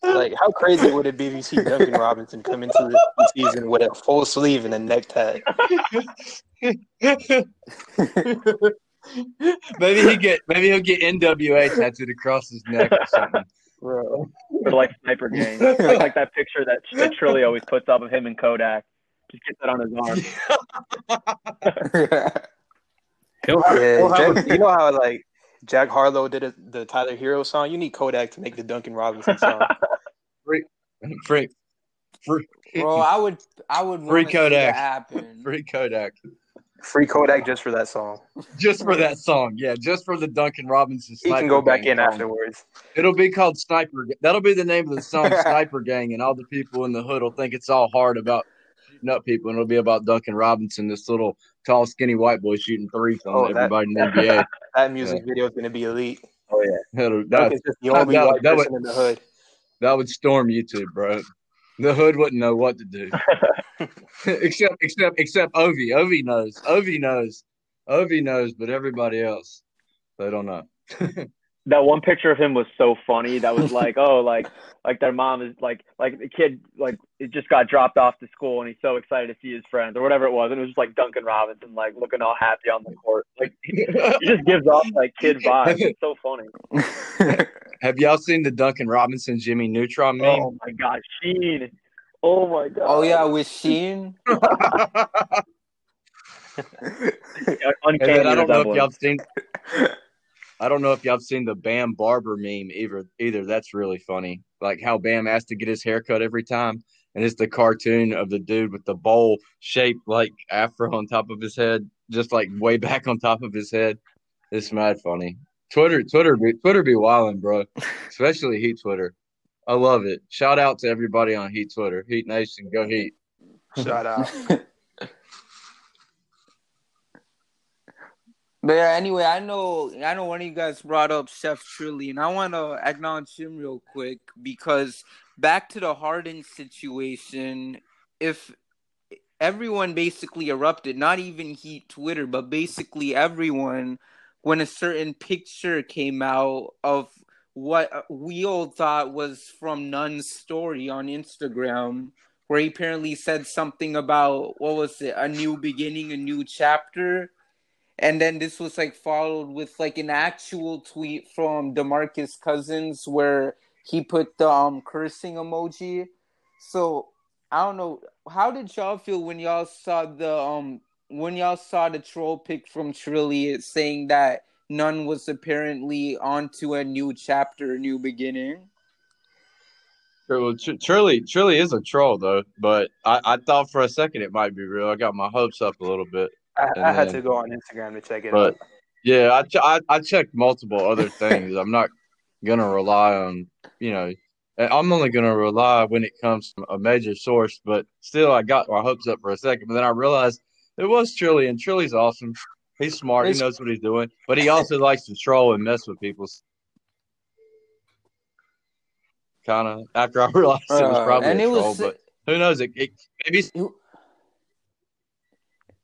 S5: Like, how crazy would it be if you see Duncan Robinson come into the season with a full sleeve and a necktie?
S3: maybe he get maybe he'll get NWA tattooed across his neck or something.
S5: Bro.
S2: Or like sniper gang, like, like that picture that, that Trilly always puts up of him and Kodak. Just get that on his arm.
S4: He'll have,
S5: Yeah,
S4: he'll have
S5: Jack- you know how like Jack Harlow did it, the Tyler Herro song? You need Kodak to make the Duncan Robinson song.
S3: Free, free, free.
S1: Bro, I would, I would
S3: Free
S1: want see
S3: Kodak.
S1: happen.
S3: free Kodak.
S5: Free Kodak just for that song.
S3: Just for that song, yeah, just for the Duncan Robinson.
S5: He can
S3: Sniper
S5: go back in
S3: song.
S5: afterwards.
S3: It'll be called Sniper. That'll be the name of the song, Sniper Gang, and all the people in the hood will think it's all hard about up people, and it'll be about Duncan Robinson, this little tall, skinny white boy shooting threes on
S5: Oh, that-
S3: everybody in the NBA.
S5: That music video is gonna be elite.
S2: Oh yeah.
S3: It'll- that,
S5: just the only
S3: that-
S5: white
S3: that would-
S5: in the hood.
S3: that would storm YouTube, bro. The hood wouldn't know what to do, except except except Ovi. Ovi knows. Ovi knows. Ovi knows, but everybody else, they don't know.
S2: That one picture of him was so funny. That was like, oh, like like their mom is like like the kid like it just got dropped off to school and he's so excited to see his friends or whatever it was. And it was just like Duncan Robinson like looking all happy on the court. Like he just gives off like kid vibes. It's so funny.
S3: Have y'all seen the Duncan Robinson Jimmy Neutron meme?
S2: Oh my god, Sheen. Oh my god.
S1: oh yeah, with Sheen.
S2: Uncanny
S3: I don't know if y'all seen. I don't know if y'all seen the Bam Barber meme either. Either that's really funny. Like how Bam has to get his hair cut every time, and it's the cartoon of the dude with the bowl shaped like afro on top of his head, just like way back on top of his head. It's mad funny. Twitter, Twitter, be, Twitter be wilding, bro. Especially Heat Twitter. I love it. Shout out to everybody on Heat Twitter. Heat Nation, go Heat.
S5: Shout out.
S1: But yeah, anyway, I know I know one of you guys brought up Chef Trilly, and I want to acknowledge him real quick because back to the Harden situation, if everyone basically erupted, not even Heat Twitter, but basically everyone, when a certain picture came out of what we all thought was from Nunn's story on Instagram, where he apparently said something about what was it, a new beginning, a new chapter and then this was like followed with like an actual tweet from Demarcus Cousins where he put the um cursing emoji. So I don't know. How did y'all feel when y'all saw the um when y'all saw the troll pic from Trilly saying that Nunn was apparently onto a new chapter, a new beginning?
S3: Well, Tr- Trilly, Trilly is a troll though, but I, I thought for a second it might be real. I got my hopes up a little bit.
S5: I,
S3: And
S5: I had
S3: then-
S5: to go on Instagram to check it
S3: But
S5: out.
S3: yeah, I, ch- I I checked multiple other things. I'm not gonna rely on you know. I'm only gonna rely when it comes from a major source, but still, I got my hopes up for a second. But then I realized it was Trilly, and Trilly's awesome. He's smart. He knows what he's doing, but he also likes to troll and mess with people. Kind of after I realized it was
S1: Uh,
S3: probably
S1: and
S3: a
S1: it
S3: troll,
S1: was
S3: but who knows? It, it maybe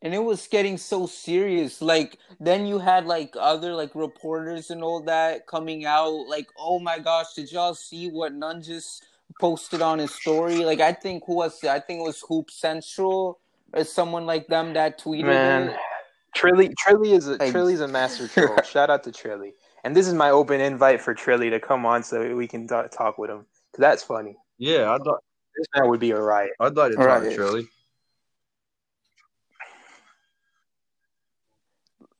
S1: and it was getting so serious like then you had like other like reporters and all that coming out like oh my gosh did y'all see what Nunn just posted on his story like i think who was it i think it was hoop central or someone like them that tweeted
S5: Man,
S1: it
S5: Trilly, Trilly is a
S1: Like-
S5: Trilly's a master troll. Shout out to Trilly. And this is my open invite for Trilly to come on so we can talk, talk with him. 'Cause that's funny.
S3: yeah, I'd like
S5: This man would be a riot.
S3: I'd like to talk to Trilly.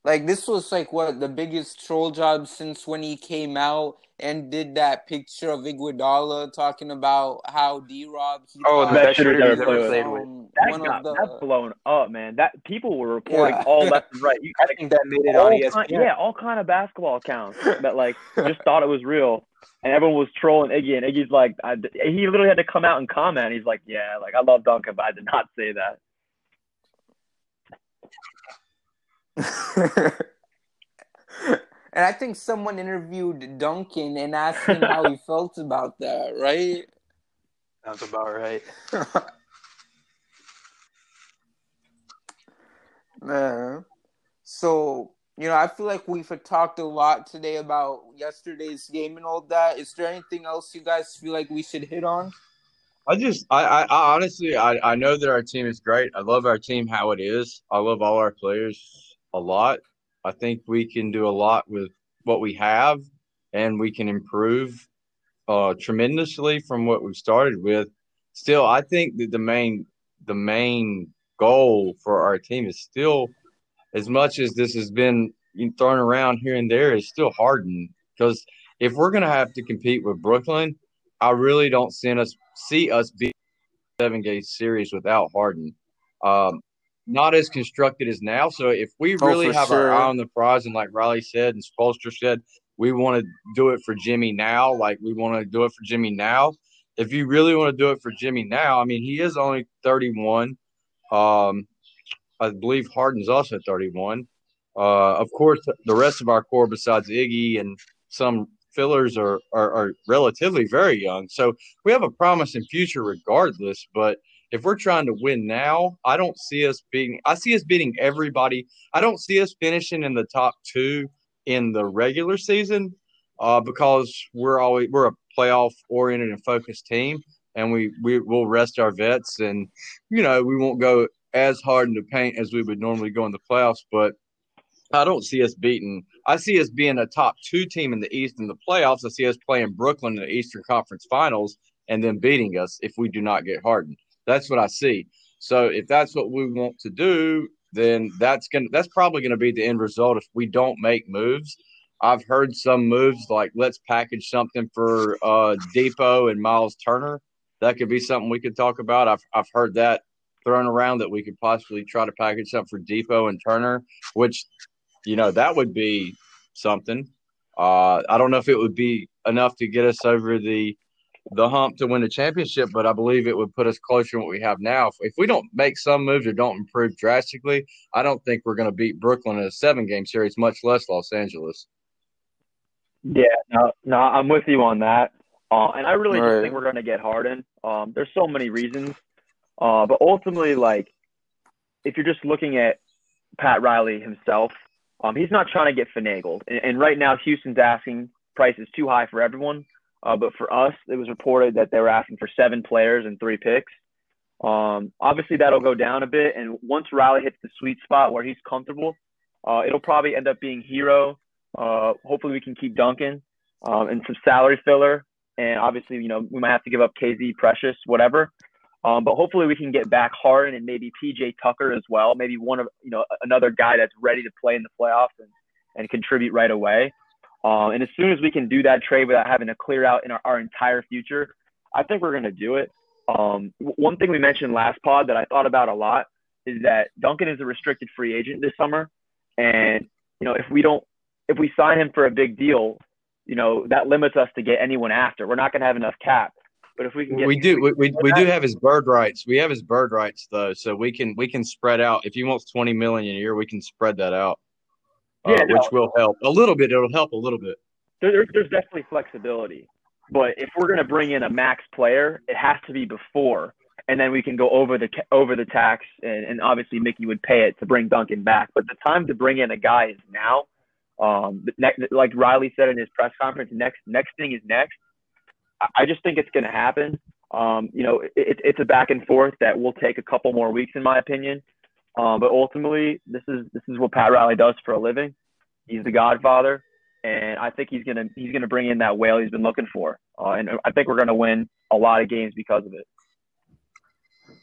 S1: Like this was like what the biggest troll job since when he came out and did that picture of Iguodala talking about how D Rob
S5: Oh, the
S2: best
S5: best
S2: shooter
S5: shooter
S2: he's
S5: he's
S2: ever
S5: ever
S2: played
S5: played with.
S2: That
S1: one
S2: got
S1: of the
S2: that blown up, man. That people were reporting
S1: Yeah.
S2: all left and right. You,
S5: I think that made it on ESPN.
S2: kind, yeah, all kind of basketball accounts that like just thought it was real, and everyone was trolling Iggy, and Iggy's like, I, he literally had to come out and comment. He's like, yeah, like I love Duncan, but I did not say that.
S1: And I think someone interviewed Duncan and asked him how he felt about that, right?
S5: Sounds about right.
S1: Man. So you know, I feel like we've talked a lot today about yesterday's game and all that. Is there anything else you guys feel like we should hit on?
S3: I just, I, I, I honestly, I, I know that our team is great. I love our team how it is. I love all our players a lot. I think we can do a lot with what we have, and we can improve uh, tremendously from what we've started with. Still, I think that the main, the main goal for our team is still, as much as this has been thrown around here and there, is still Harden. Because if we're going to have to compete with Brooklyn, I really don't see us see us be seven game series without Harden. Um, not as constructed as now. So if we oh, really oh, have sure. our eye on the prize, and like Riley said and Spoelstra said, we want to do it for Jimmy now. Like we want to do it for Jimmy now. If you really want to do it for Jimmy now, I mean, he is only 31. Um, I believe Harden's also 31. Uh, of course, the rest of our core, besides Iggy and some fillers, are, are, are relatively very young. So we have a promising future regardless. But – if we're trying to win now, I don't see us being. I see us beating everybody. I don't see us finishing in the top two in the regular season uh, because we're always we're a playoff oriented and focused team, and we we will rest our vets, and you know we won't go as hard in the paint as we would normally go in the playoffs, but. I don't see us beating. I see us being a top two team in the East in the playoffs. I see us playing Brooklyn in the Eastern Conference Finals and then beating us if we do not get Harden. That's what I see. So if that's what we want to do, then that's gonna that's probably gonna be the end result if we don't make moves. I've heard some moves like let's package something for uh, Dipo and Miles Turner. That could be something we could talk about. I've I've heard that thrown around that we could possibly try to package something for Dipo and Turner, which you know that would be something. Uh, I don't know if it would be enough to get us over the the hump to win the championship, but I believe it would put us closer to what we have now. If, if we don't make some moves or don't improve drastically, I don't think we're going to beat Brooklyn in a seven game series, much less Los Angeles.
S2: Yeah, no, no, I'm with you on that. Uh, and I really right. just think we're going to get Harden. Um, there's so many reasons, uh, but ultimately, like, if you're just looking at Pat Riley himself, um, he's not trying to get finagled. And, and right now, Houston's asking price is too high for everyone. Uh, but for us, it was reported that they were asking for seven players and three picks. Um, obviously, that'll go down a bit. And once Riley hits the sweet spot where he's comfortable, uh, it'll probably end up being Herro. Uh, hopefully, we can keep Duncan um, and some salary filler. And obviously, you know, we might have to give up KZ, Precious, whatever. Um, but hopefully, we can get back Harden and maybe PJ Tucker as well. Maybe one of you know another guy that's ready to play in the playoffs and, and contribute right away. Uh, and as soon as we can do that trade without having to clear out in our, our entire future, I think we're going to do it. Um, one thing we mentioned last pod that I thought about a lot is that Duncan is a restricted free agent this summer, and you know if we don't if we sign him for a big deal, you know that limits us to get anyone after. We're not going to have enough cap. But if we can get
S3: we do we, we, we do have his bird rights. We have his bird rights though, so we can we can spread out. If he wants twenty million a year, we can spread that out yeah, uh, no, which will help a little bit. It'll help a little bit.
S2: There, there's definitely flexibility, but if we're going to bring in a max player, it has to be before, and then we can go over the over the tax, and, and obviously Mickey would pay it to bring Duncan back. But the time to bring in a guy is now. Um, like Riley said in his press conference, next next thing is next. I just think it's going to happen. Um, you know, it, it's a back and forth that will take a couple more weeks, in my opinion. Um, but ultimately, this is this is what Pat Riley does for a living. He's the Godfather, and I think he's gonna he's gonna bring in that whale he's been looking for, uh, and I think we're gonna win a lot of games because of it.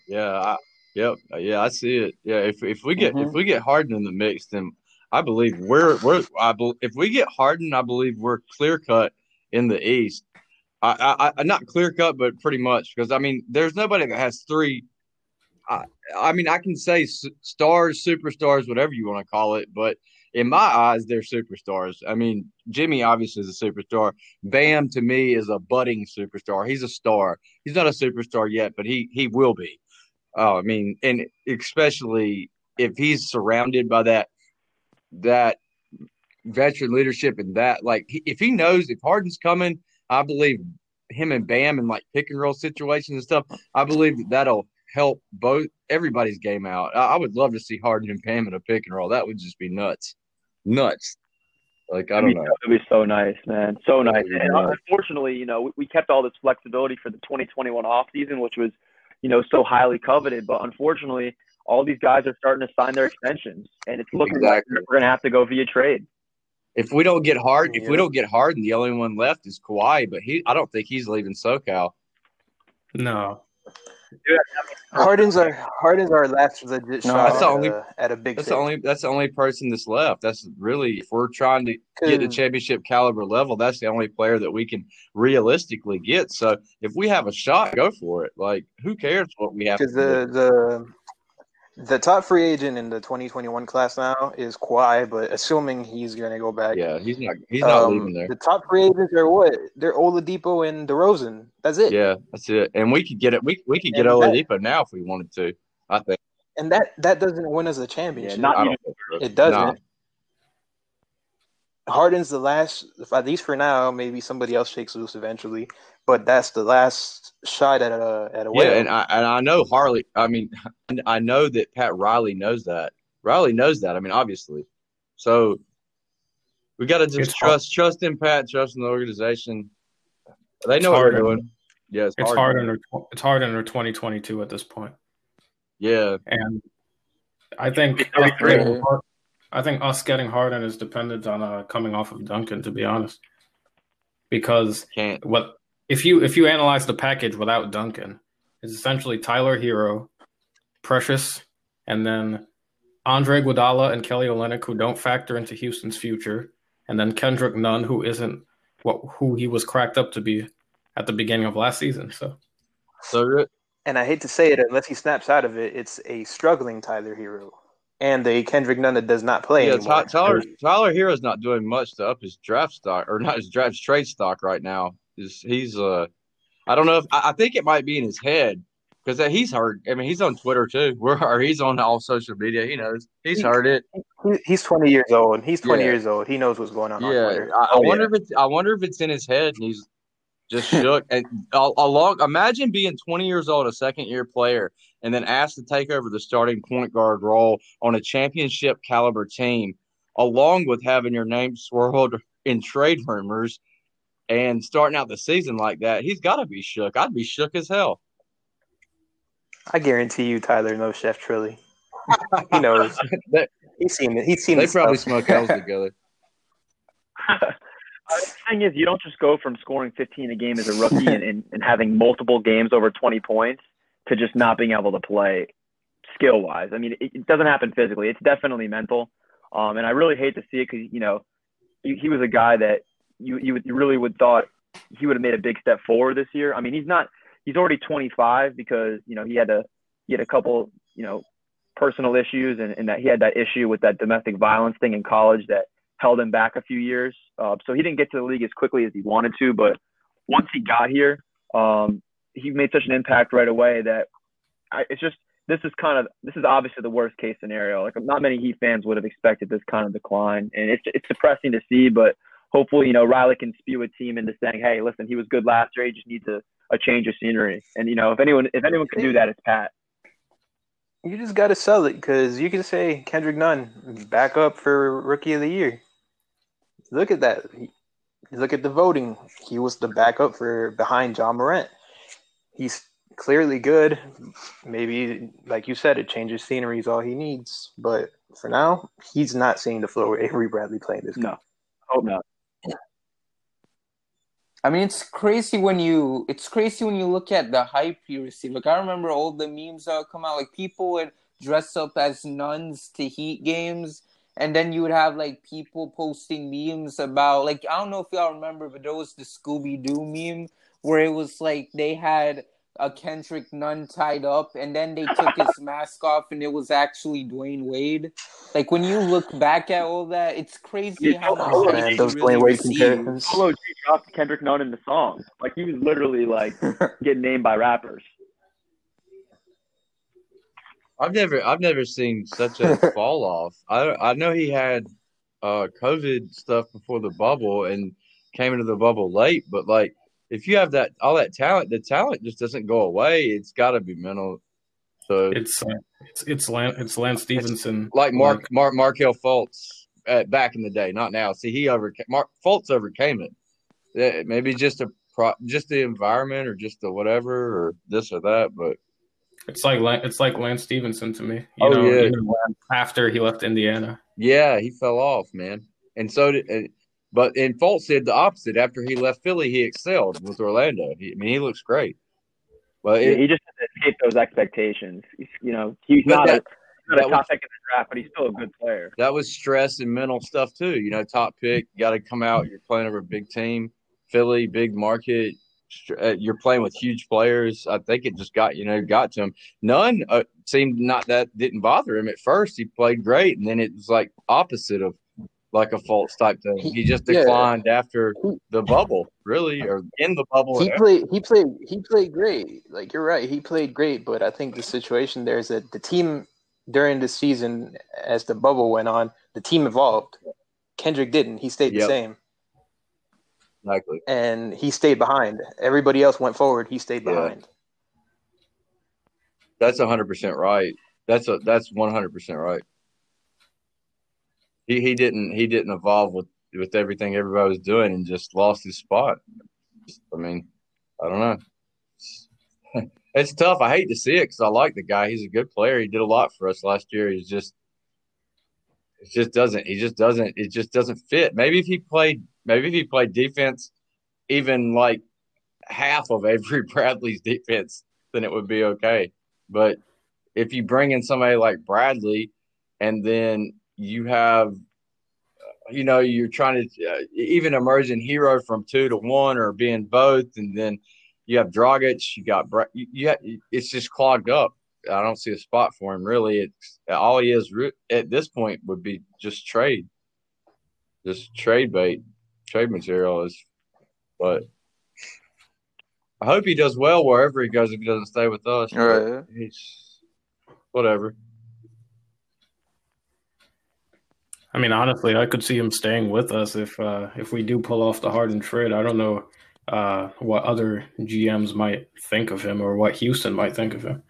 S3: Yeah, I, yep, yeah, I see it. Yeah, if if we get mm-hmm. if we get Harden in the mix, then I believe we're we're I be, if we get Harden, I believe we're clear cut in the East. I, I, not clear cut, but pretty much because I mean, there's nobody that has three I, I mean, I can say stars, superstars, whatever you want to call it, but in my eyes, they're superstars. I mean, Jimmy obviously is a superstar. Bam to me is a budding superstar. He's a star. He's not a superstar yet, but he he will be. Uh, I mean, and especially if he's surrounded by that that veteran leadership and that, like, if he knows if Harden's coming, I believe him and Bam and like pick and roll situations and stuff. I believe that that'll help both everybody's game out. I, I would love to see Harden and Bam in a pick and roll. That would just be nuts. nuts. Like I don't know.
S2: It'd be so nice, man. So nice.
S3: It'd
S2: And uh,
S3: nice.
S2: unfortunately, you know, we, we kept all this flexibility for the 2021 off season, which was, you know, so highly coveted. But unfortunately, all these guys are starting to sign their extensions, and it's looking like we're going to have to go via trade.
S3: If we don't get hard, if we don't get Harden, the only one left is Kawhi. But he, I don't think he's leaving SoCal.
S4: No,
S5: Harden's our Harden's our last legit
S1: No,
S5: shot
S1: that's
S3: the only-
S5: a, at a big.
S3: That's
S5: thing.
S3: the only. That's the only person that's left. That's really if we're trying to get to championship caliber level, that's the only player that we can realistically get. So if we have a shot, go for it. Like who cares what we have?
S5: Because the
S3: do?
S5: the the top free agent in the 2021 class now is Kawhi, but assuming he's going to go back,
S3: yeah, he's not. He's not
S5: um,
S3: leaving there.
S5: The top free agents are what? They're Oladipo and DeRozan. That's it.
S3: Yeah, that's it. And we could get it. We we could get
S5: And that-
S3: Oladipo now if we wanted to. I think.
S5: And that that doesn't win us a championship.
S2: Yeah, not even-
S3: don't think so.
S5: it doesn't.
S3: Nah.
S5: Harden's the last, at least for now. Maybe somebody else shakes loose eventually, but that's the last shot at a at a
S3: Yeah,
S5: whale.
S3: and I and I know Harley. I mean, I know that Pat Riley knows that. Riley knows that. I mean, obviously. So we got to just
S4: It's hard.
S3: trust trust in Pat, trust in the organization. They
S4: It's
S3: know what
S4: hard
S3: they're doing. Yeah, it's,
S4: it's
S3: hard.
S4: hard under it's hard under 2022 at this point,
S3: Yeah,
S4: and I think
S2: It's
S4: us
S2: very
S4: getting
S5: great.
S4: Har- I think us getting Harden is dependent on uh, coming off of Duncan, to be honest, because
S3: can't.
S4: what if you if you analyze the package without Duncan, it's essentially Tyler Herro, Precious, and then Andre Iguodala and Kelly Olynyk who don't factor into Houston's future, and then Kendrick Nunn who isn't what who he was cracked up to be at the beginning of last season. So
S3: So re-
S5: And I hate to say it, unless he snaps out of it, it's a struggling Tyler Herro and a Kendrick Nunn that does not play
S3: yeah,
S5: anymore.
S3: Ty- Tyler Tyler Herro's not doing much to up his draft stock or not his draft trade stock right now. Is he's uh, I don't know if I, I think it might be in his head because he's heard. I mean, he's on Twitter too. We're or he's on all social media. He knows he's
S5: He-
S3: heard it.
S5: He's 20 years old. He's 20
S3: Yeah.
S5: years old. He knows what's going on on
S3: Yeah,
S5: Twitter.
S3: I, I
S2: Oh,
S3: wonder if it's I wonder if it's in his head and he's just shook. And a, a imagine being 20 years old, a second year player, and then asked to take over the starting point guard role on a championship caliber team, along with having your name swirled in trade rumors and starting out the season like that. He's got to be shook. I'd be shook as hell.
S5: I guarantee you, Tyler knows Chef Trilly. He knows.
S3: They-
S5: He's seen it. He's seen
S3: they probably
S5: stuff.
S3: smoke L's together.
S2: Uh, the thing is, you don't just go from scoring 15 a game as a rookie and, and, and having multiple games over 20 points to just not being able to play skill wise. I mean, it, it doesn't happen physically. It's definitely mental. Um, and I really hate to see it because, you know, he, he was a guy that you, you, would, you really would thought he would have made a big step forward this year. I mean, he's not, he's already 25 because, you know, he had a, he had a couple, you know, personal issues and, and that he had that issue with that domestic violence thing in college that held him back a few years. Uh, so he didn't get to the league as quickly as he wanted to, but once he got here, um, he made such an impact right away that I, it's just this is kind of this is obviously the worst case scenario. Like not many Heat fans would have expected this kind of decline, and it's it's depressing to see. But hopefully, you know, Riley can spew a team into saying, "Hey, listen, he was good last year. He just needs a, a change of scenery." And you know, if anyone if anyone can do that, it's Pat.
S5: You just got to sell it because you can say Kendrick Nunn back up for Rookie of the Year. Look at that. Look at the voting. He was the backup for behind Ja Morant. He's clearly good. Maybe, like you said, it changes scenery is all he needs. But for now, he's not seeing the floor with Avery Bradley playing this game.
S2: No, hope not.
S1: I mean, it's crazy when you it's crazy when you look at the hype you receive. Like I remember all the memes that would come out. Like people would dress up as nuns to Heat games, and then you would have like people posting memes about like I don't know if y'all remember, but there was the Scooby Doo meme where it was like they had a Kendrick Nunn tied up, and then they took his mask off, and it was actually Dwyane Wade. Like when you look back at all that, it's crazy how much
S2: Oh,
S1: hype
S5: man,
S1: you
S5: those
S1: really
S5: Dwyane Wade comparisons.
S2: Polo G dropped Kendrick Nunn in the song. Like he was literally like getting named by rappers.
S3: I've never I've never seen such a fall off. I I know he had uh COVID stuff before the bubble and came into the bubble late, but like if you have that all that talent, the talent just doesn't go away. It's got to be mental. So
S4: it's it's it's Lance, it's Lance Stephenson.
S3: like Mark Mark Markelle Fultz, uh, back in the day, not now. See, he overcame Mark Fultz overcame it. Maybe just a pro, just the environment or just the whatever or this or that, but
S4: It's like it's like Lance Stephenson to me. You
S3: Oh,
S4: know,
S3: yeah.
S4: after he left Indiana.
S3: yeah, he fell off, man. And so did, but and Fultz did the opposite. After he left Philly, he excelled with Orlando. He, I mean, he looks great. But it,
S2: he just had to escape those expectations. He's, you know, he's not,
S3: that-
S2: a, not a
S3: was-
S2: top pick in the draft, but he's still a good player.
S3: that was stress and mental stuff too. You know, top pick, got to come out. You're playing over a big team, Philly, big market. uh, You're playing with huge players. I think it just got you know got to him. Nunn uh, seemed not that didn't bother him at first. He played great, and then it was like opposite of like a Fultz type thing. He just
S5: Yeah.
S3: declined after the bubble, really, or in the bubble.
S5: He played. He played. He played great. Like you're right. He played great, but I think the situation there is that the team during the season, as the bubble went on, the team evolved. Kendrick didn't. He stayed the same,
S3: exactly.
S5: and he stayed behind. Everybody else went forward. He stayed
S3: Yeah.
S5: behind.
S3: That's hundred percent right. That's a that's one hundred percent right. He he didn't he didn't evolve with with everything everybody was doing and just lost his spot. I mean, I don't know. It's tough. I hate to see it because I like the guy. He's a good player. He did a lot for us last year. He's just it just doesn't. He just doesn't. It just doesn't fit. Maybe if he played, maybe if he played defense, even like half of Avery Bradley's defense, then it would be okay. But if you bring in somebody like Bradley, and then you have, you know, you're trying to uh, even emerging Herro from two to one or being both, and then you have Dragic, you got you, you it's just clogged up. I don't see a spot for him really. It's all he is at this point would be just trade, just trade bait, trade material is. But I hope he does well wherever he goes. If he doesn't stay with us,
S1: right.
S3: he's whatever.
S4: I mean, honestly, I could see him staying with us if uh, if we do pull off the Harden trade. I don't know uh, what other GMs might think of him or what Houston might think of him.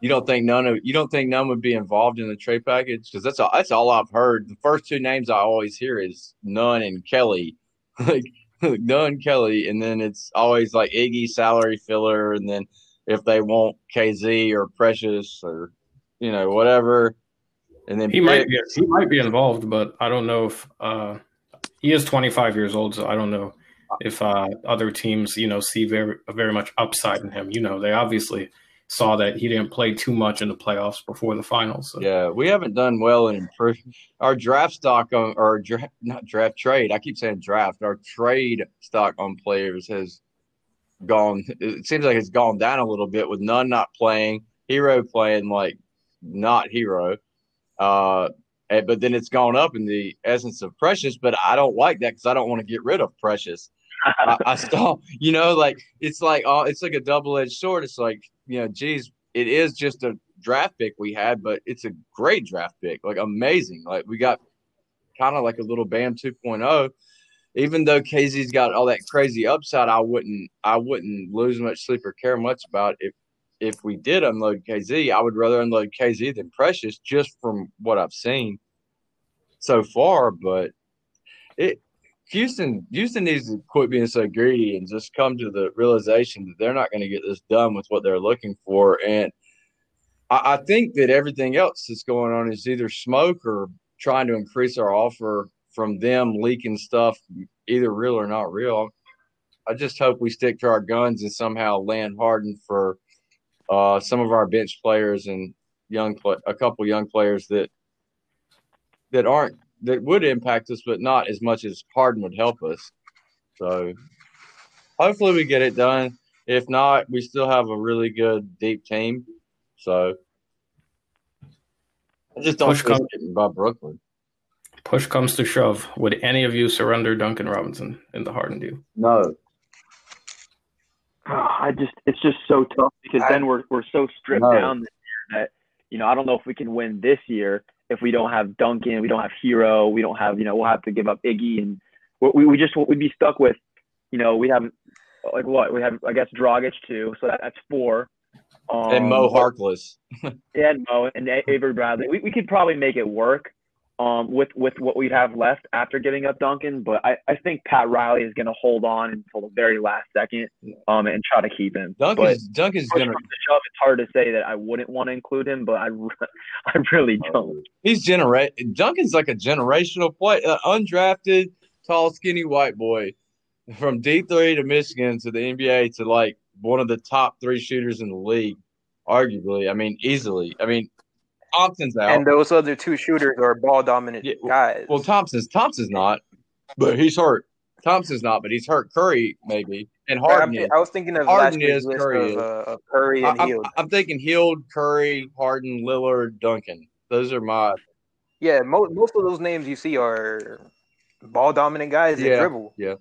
S3: You don't think Nunn of you don't think Nunn would be involved in the trade package because that's all that's all I've heard. The first two names I always hear is Nunn and Kelly, like Nunn Kelly, and then it's always like Iggy salary filler, and then if they want KZ or Precious or you know whatever, and then
S4: He might be he might be involved, but I don't know if uh, he is 25 years old, so I don't know if uh, other teams, you know, see very very much upside in him. You know, they obviously saw that he didn't play too much in the playoffs before the finals. So.
S3: Yeah, we haven't done well in our draft stock on or dra- not draft trade. I keep saying draft. Our trade stock on players has gone. It seems like it's gone down a little bit with Nunn not playing, Herro playing like not Herro. Uh, but then it's gone up in the essence of Precious. But I don't like that because I don't want to get rid of Precious. I, I still, you know, like it's like oh, it's like a double edged sword. It's like you know, geez, it is just a draft pick we had, but it's a great draft pick, like amazing. Like we got kind of like a little Bam 2.0. Even though KZ's got all that crazy upside, I wouldn't, I wouldn't lose much sleep or care much about if if we did unload KZ. I would rather unload KZ than Precious, just from what I've seen so far. But it Houston, Houston needs to quit being so greedy and just come to the realization that they're not going to get this done with what they're looking for. And I, I think that everything else that's going on is either smoke or trying to increase our offer from them leaking stuff, either real or not real. I just hope we stick to our guns and somehow land Harden for uh, some of our bench players and young, a couple young players that that aren't that would impact us, but not as much as Harden would help us. So hopefully we get it done. If not, we still have a really good deep team. So I just don't
S4: Push
S3: see us
S4: come-
S3: getting by Brooklyn.
S4: Push comes to shove. Would any of you surrender Duncan Robinson in the Harden deal?
S3: No.
S2: I just it's just so tough because then we're we're so stripped
S3: No.
S2: down this year that you know I don't know if we can win this year if we don't have Duncan, we don't have Herro, we don't have you know we'll have to give up Iggy and we we just we'd be stuck with you know we have like what we have I guess Dragic too so that, that's four. Um,
S3: and Mo Harkless.
S2: and Mo and A- Avery Bradley. We we could probably make it work, um, with with what we have left after giving up Duncan. But I, I think Pat Riley is going to hold on until the very last second um, and try to keep him.
S3: Duncan's Duncan's gonna
S2: comes shove, it's hard to say that I wouldn't want to include him, but I, I really don't.
S3: he's generate Duncan's like a generational play, uh, undrafted, tall, skinny white boy from D three to Michigan to the NBA to like one of the top three shooters in the league, arguably. I mean, easily. I mean, Thompson's out.
S5: And those other two shooters are ball dominant
S3: Yeah,
S5: guys.
S3: well, Thompson's Thompson's not, but he's hurt. Thompson's not, but he's hurt. Curry maybe, and
S5: I'm
S3: Harden.
S5: thi-
S3: is.
S5: I was thinking of
S3: Harden
S5: last
S3: is, Curry
S5: of,
S3: is.
S5: uh, of Curry
S3: I,
S5: and
S3: I'm,
S5: Hield.
S3: I'm thinking Hield, Curry, Harden, Lillard, Duncan. Those are my
S5: Yeah, mo- most of those names you see are ball dominant guys that
S3: Yeah.
S5: dribble.
S3: Cl-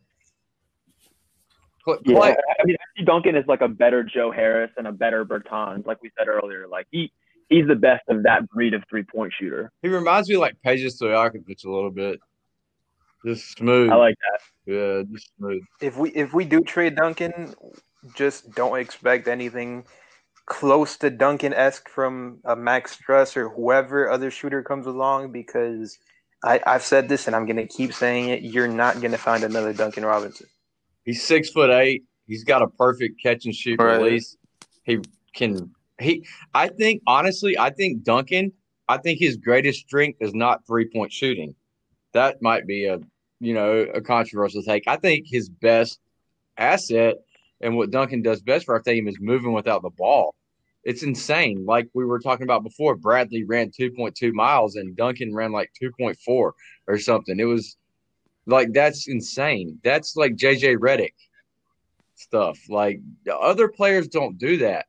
S2: Yeah,
S3: Klay-
S2: I mean, Duncan is like a better Joe Harris and a better Bertans, like we said earlier. Like he he's the best of that breed of three point shooter.
S3: He reminds me like Peja Stojakovic a little bit. Just smooth.
S2: I like that.
S3: yeah, just smooth.
S5: If we if we do trade Duncan, just don't expect anything close to Duncan esque from a Max Strus or whoever other shooter comes along because I, I've said this and I'm gonna keep saying it. You're not gonna find another Duncan Robinson.
S3: He's six foot eight. He's got a perfect catch and shoot
S5: Right.
S3: release. He can he I think honestly, I think Duncan, I think his greatest strength is not three point shooting. That might be a you know, a controversial take. I think his best asset and what Duncan does best for our team is moving without the ball. It's insane. Like we were talking about before, Bradley ran 2.2 miles and Duncan ran like 2.4 or something. It was like that's insane. That's like JJ Redick stuff. Like the other players don't do that.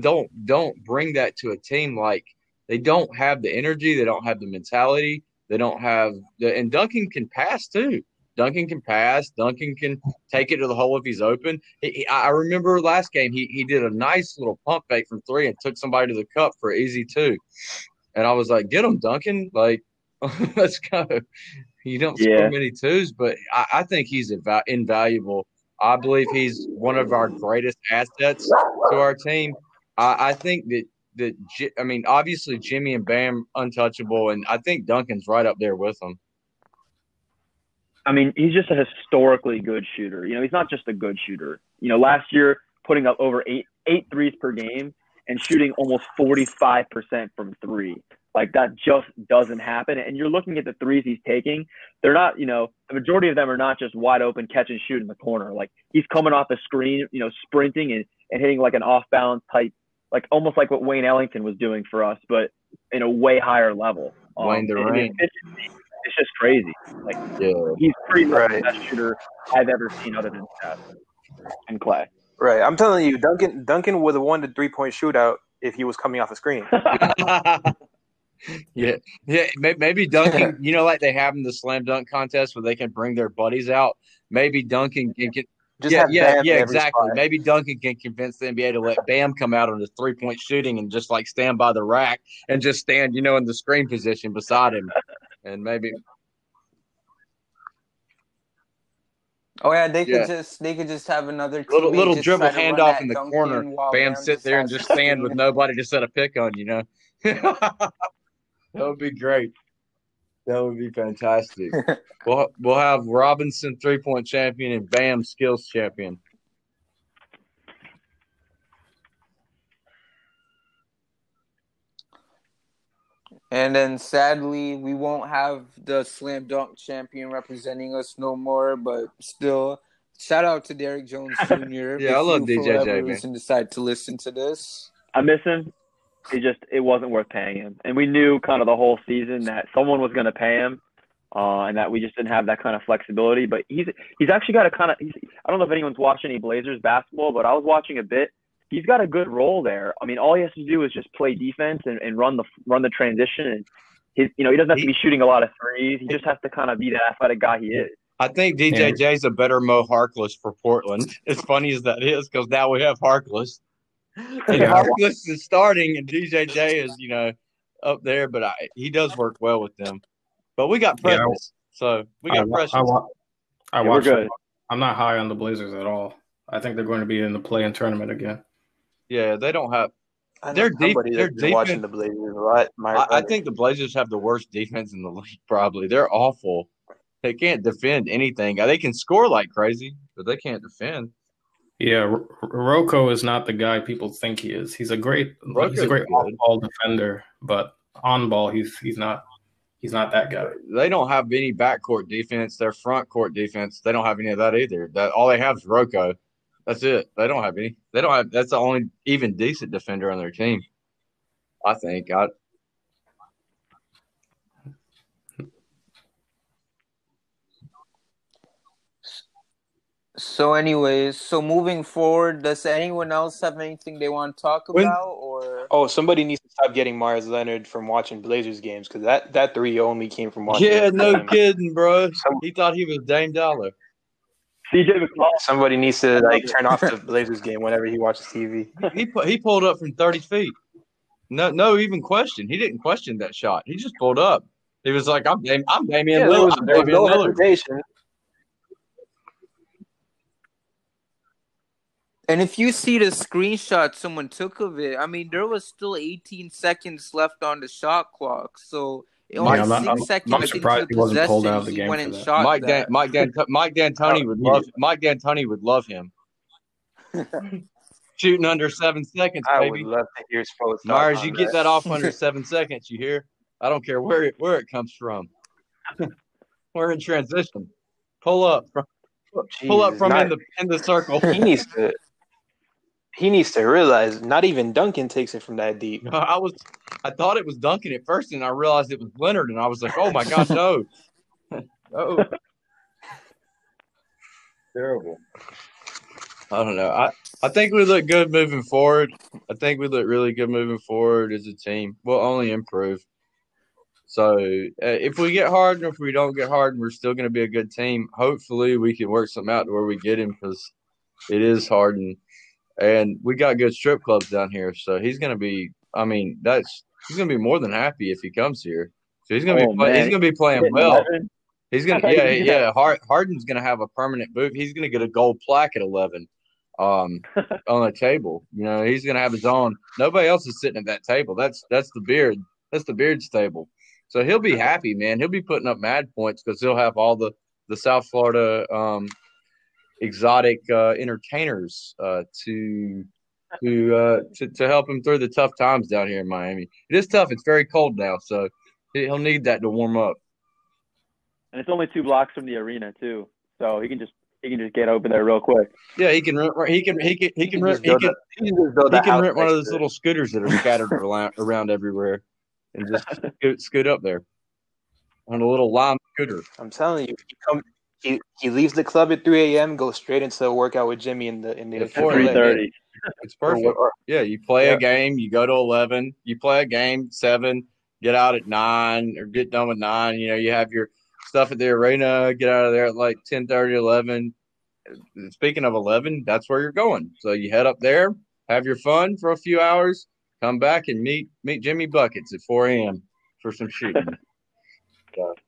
S3: Don't don't bring that to a team like they don't have the energy, they don't have the mentality, they don't have the and Duncan can pass too. Duncan can pass. Duncan can take it to the hole if he's open. He, he- I remember last game he he did a nice little pump fake from three and took somebody to the cup for easy two. And I was like, "Get him, Duncan! Like, let's go." You don't
S2: Yeah.
S3: score many twos, but I, I think he's inva- invaluable. I believe he's one of our greatest assets to our team. I, I think that that I mean, obviously Jimmy and Bam untouchable, and I think Duncan's right up there with them.
S2: I mean, he's just a historically good shooter. You know, he's not just a good shooter. You know, last year putting up over eight eight threes per game and shooting almost forty five percent from three. Like that just doesn't happen. And you're looking at the threes he's taking. They're not, you know, the majority of them are not just wide open catch and shoot in the corner. Like he's coming off the screen, you know, sprinting and, and hitting like an off balance type, like almost like what Wayne Ellington was doing for us, but in a way higher level. Um,
S3: Wayne
S2: and
S3: Durant.
S2: It's, it's just crazy. Like
S3: Yeah,
S2: he's pretty much
S5: Right.
S2: the best shooter I've ever seen other than Steph and Klay.
S5: Right. I'm telling you, Duncan Duncan would have won the three point shootout if he was coming off the screen.
S3: yeah, yeah. Maybe Duncan. You know, like they have in the slam dunk contest where they can bring their buddies out. Maybe Duncan can get.
S5: Just
S3: yeah,
S5: have
S3: yeah, yeah, exactly.
S5: spot.
S3: Maybe Duncan can convince the NBA to let Bam come out on the three point shooting and just like stand by the rack and just stand, you know, in the screen position beside him, and maybe
S1: Oh yeah, they could
S3: Yeah.
S1: just they could just have another
S3: little little dribble handoff in the
S1: Duncan
S3: corner. Bam,
S1: Bam
S3: sit there and just stand with nobody to set a pick on. You know, that would be great. That would be fantastic. we'll we'll have Robinson three point champion and Bam skills champion.
S1: And then sadly, we won't have the slam dunk champion representing us no more. But still, shout out to Derrick Jones Jr.
S3: Yeah, I
S1: if
S3: love
S1: you, for
S3: DJJ,
S1: whatever
S3: man.
S1: reason, decide to listen to this.
S2: I miss him. He just it wasn't worth paying him, and we knew kind of the whole season that someone was going to pay him, uh, and that we just didn't have that kind of flexibility. But he's he's actually got a kind of he's, I don't know if anyone's watched any Blazers basketball, but I was watching a bit. He's got a good role there. I mean, all he has to do is just play defense and, and run the run the transition, and his you know he doesn't have to be shooting a lot of threes. He just has to kind of be the athletic guy he is.
S3: I think DJJ is a better Mo Harkless for Portland. As funny as that is, because now we have Harkless. And
S4: Yeah.
S3: Harkless is starting, and DJ DJJ is, you know, up there, but I, he does work well with them. But we got
S4: Yeah.
S3: So we got
S4: wa-
S3: Precious.
S4: I, wa- I
S2: Yeah, we're
S4: watched
S2: good.
S4: them. I'm not high on the Blazers at all. I think they're going to be in the play-in tournament again.
S3: Yeah, they don't have.
S5: They're
S3: Their def-
S5: somebody
S3: their
S5: watching
S3: defense-
S5: the Blazers a lot. My
S3: I, I think the Blazers have the worst defense in the league. Probably they're awful. They can't defend anything. They can score like crazy, but they can't defend.
S4: Yeah, R- Rocco is not the guy people think he is. He's a great, he's a great off-ball defender, but on ball, he's he's not he's not that guy.
S3: They don't have any backcourt defense. Their front court defense, they don't have any of that either. That all they have is Rocco. That's it. They don't have any. They don't have. That's the only even decent defender on their team. I think. I
S1: So, anyways, so moving forward, does anyone else have anything they want to talk
S3: When-
S1: about, or
S5: Oh, somebody needs to stop getting Meyers Leonard from watching Blazers games because that, that three only came from watching.
S3: yeah, no
S5: games.
S3: kidding, bro. He thought he was Dame Dollar.
S2: CJ McCollum.
S5: Somebody needs to like turn off the Blazers game whenever he watches TV.
S3: He pu- he pulled up from thirty feet. No, no, even question. He didn't question that shot. He just pulled up. He was like, "I'm Dame, I'm Damian
S5: Yeah, there
S3: Lillard.
S5: was,
S3: I'm
S5: there was
S3: Damian
S5: no
S3: Lillard."
S5: hesitation.
S1: And if you see the screenshot someone took of it, I mean, there was still 18 seconds left on the shot clock, so
S4: Yeah,
S1: only
S4: I'm not-
S1: 6
S4: I'm
S1: seconds
S4: not
S1: into
S4: surprised he wasn't pulled out of the game
S1: went
S4: for
S1: and
S4: that.
S1: shot
S3: Mike Dan,
S1: that.
S3: Mike Dan, Mike D'Antoni would love Mike D'Antoni would love him. Shooting under seven seconds,
S5: I
S3: baby.
S5: would love to hear Spo talk
S3: Meyers,
S5: on
S3: you get that off under seven seconds. You hear? I don't care where it where it comes from. We're in transition. Pull up, from, pull up from
S5: not-
S3: in the in the circle.
S5: he needs to. He needs to realize not even Duncan takes it from that deep.
S3: I was, I thought it was Duncan at first, and I realized it was Leonard, and I was like, "Oh my gosh, no, oh, terrible." I don't know. I I think we look good moving forward. I think we look really good moving forward as a team. We'll only improve. So uh, if we get Harden, or if we don't get Harden, we're still going to be a good team. Hopefully, we can work something out to where we get him because it is Harden, and we got good strip clubs down here. So he's going to be. I mean, that's he's going to be more than happy if he comes here. So he's going to
S2: Oh,
S3: be play, he's going to be playing well. He's gonna, yeah, yeah. Hard, Harden's gonna have a permanent booth. He's gonna get a gold plaque at eleven, um, on a table. You know, he's gonna have his own. Nobody else is sitting at that table. That's that's the beard. That's the beard's table. So he'll be happy, man. He'll be putting up mad points because he'll have all the the South Florida um, exotic uh, entertainers uh, to to, uh, to to help him through the tough times down here in Miami. It is tough. It's very cold now, so he- he'll need that to warm up.
S2: And it's only two blocks from the arena too, so he can just he can just get over there real quick.
S3: Yeah, he can rent. He can. He can. He can He can.
S5: a- he can just build
S3: He can rent one of those little scooters that are scattered around, around everywhere, and just scoot, scoot up there on a little lime scooter.
S5: I'm telling you, he come. He, he leaves the club at 3 a.m. Goes straight into a workout with Jimmy in the in the
S3: At four
S2: Three
S3: a.m.
S2: thirty.
S3: It's perfect.
S5: Or- or-
S3: Yeah, you play
S5: Yeah.
S3: a game, you go to eleven, you play a game seven, get out at nine or get done with nine. You know, you have your stuff at the arena, get out of there at like 10, 11. Speaking of eleven, that's where you're going. So you head up there, have your fun for a few hours, come back and meet meet Jimmy Buckets at four a.m. for some shooting.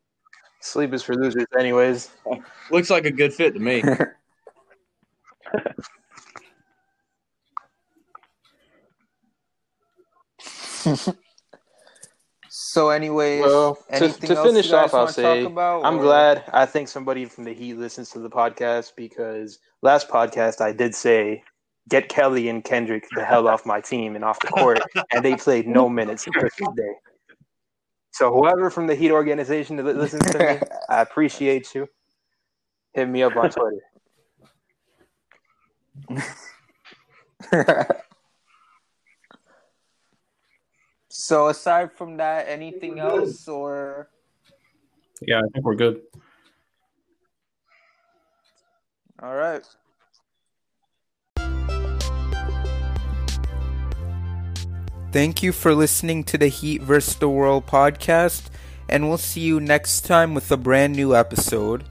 S5: Sleep is for losers, anyways.
S3: Looks like a good fit to me.
S1: so, anyways,
S5: Well, to, to finish off, I'll say
S1: about?
S5: I'm
S1: or-
S5: glad. I think somebody from the Heat listens to the podcast because last podcast I did say get Kelly and Kendrick the hell off my team and off the court, and they played no minutes on Christmas Day. So whoever from the Heat organization that listens to me, I appreciate you. Hit me up on Twitter.
S1: so, aside from that, anything else, or
S4: Yeah, I think we're good.
S1: all right? Thank you for listening to the Heat vs. the World podcast, and we'll see you next time with a brand new episode.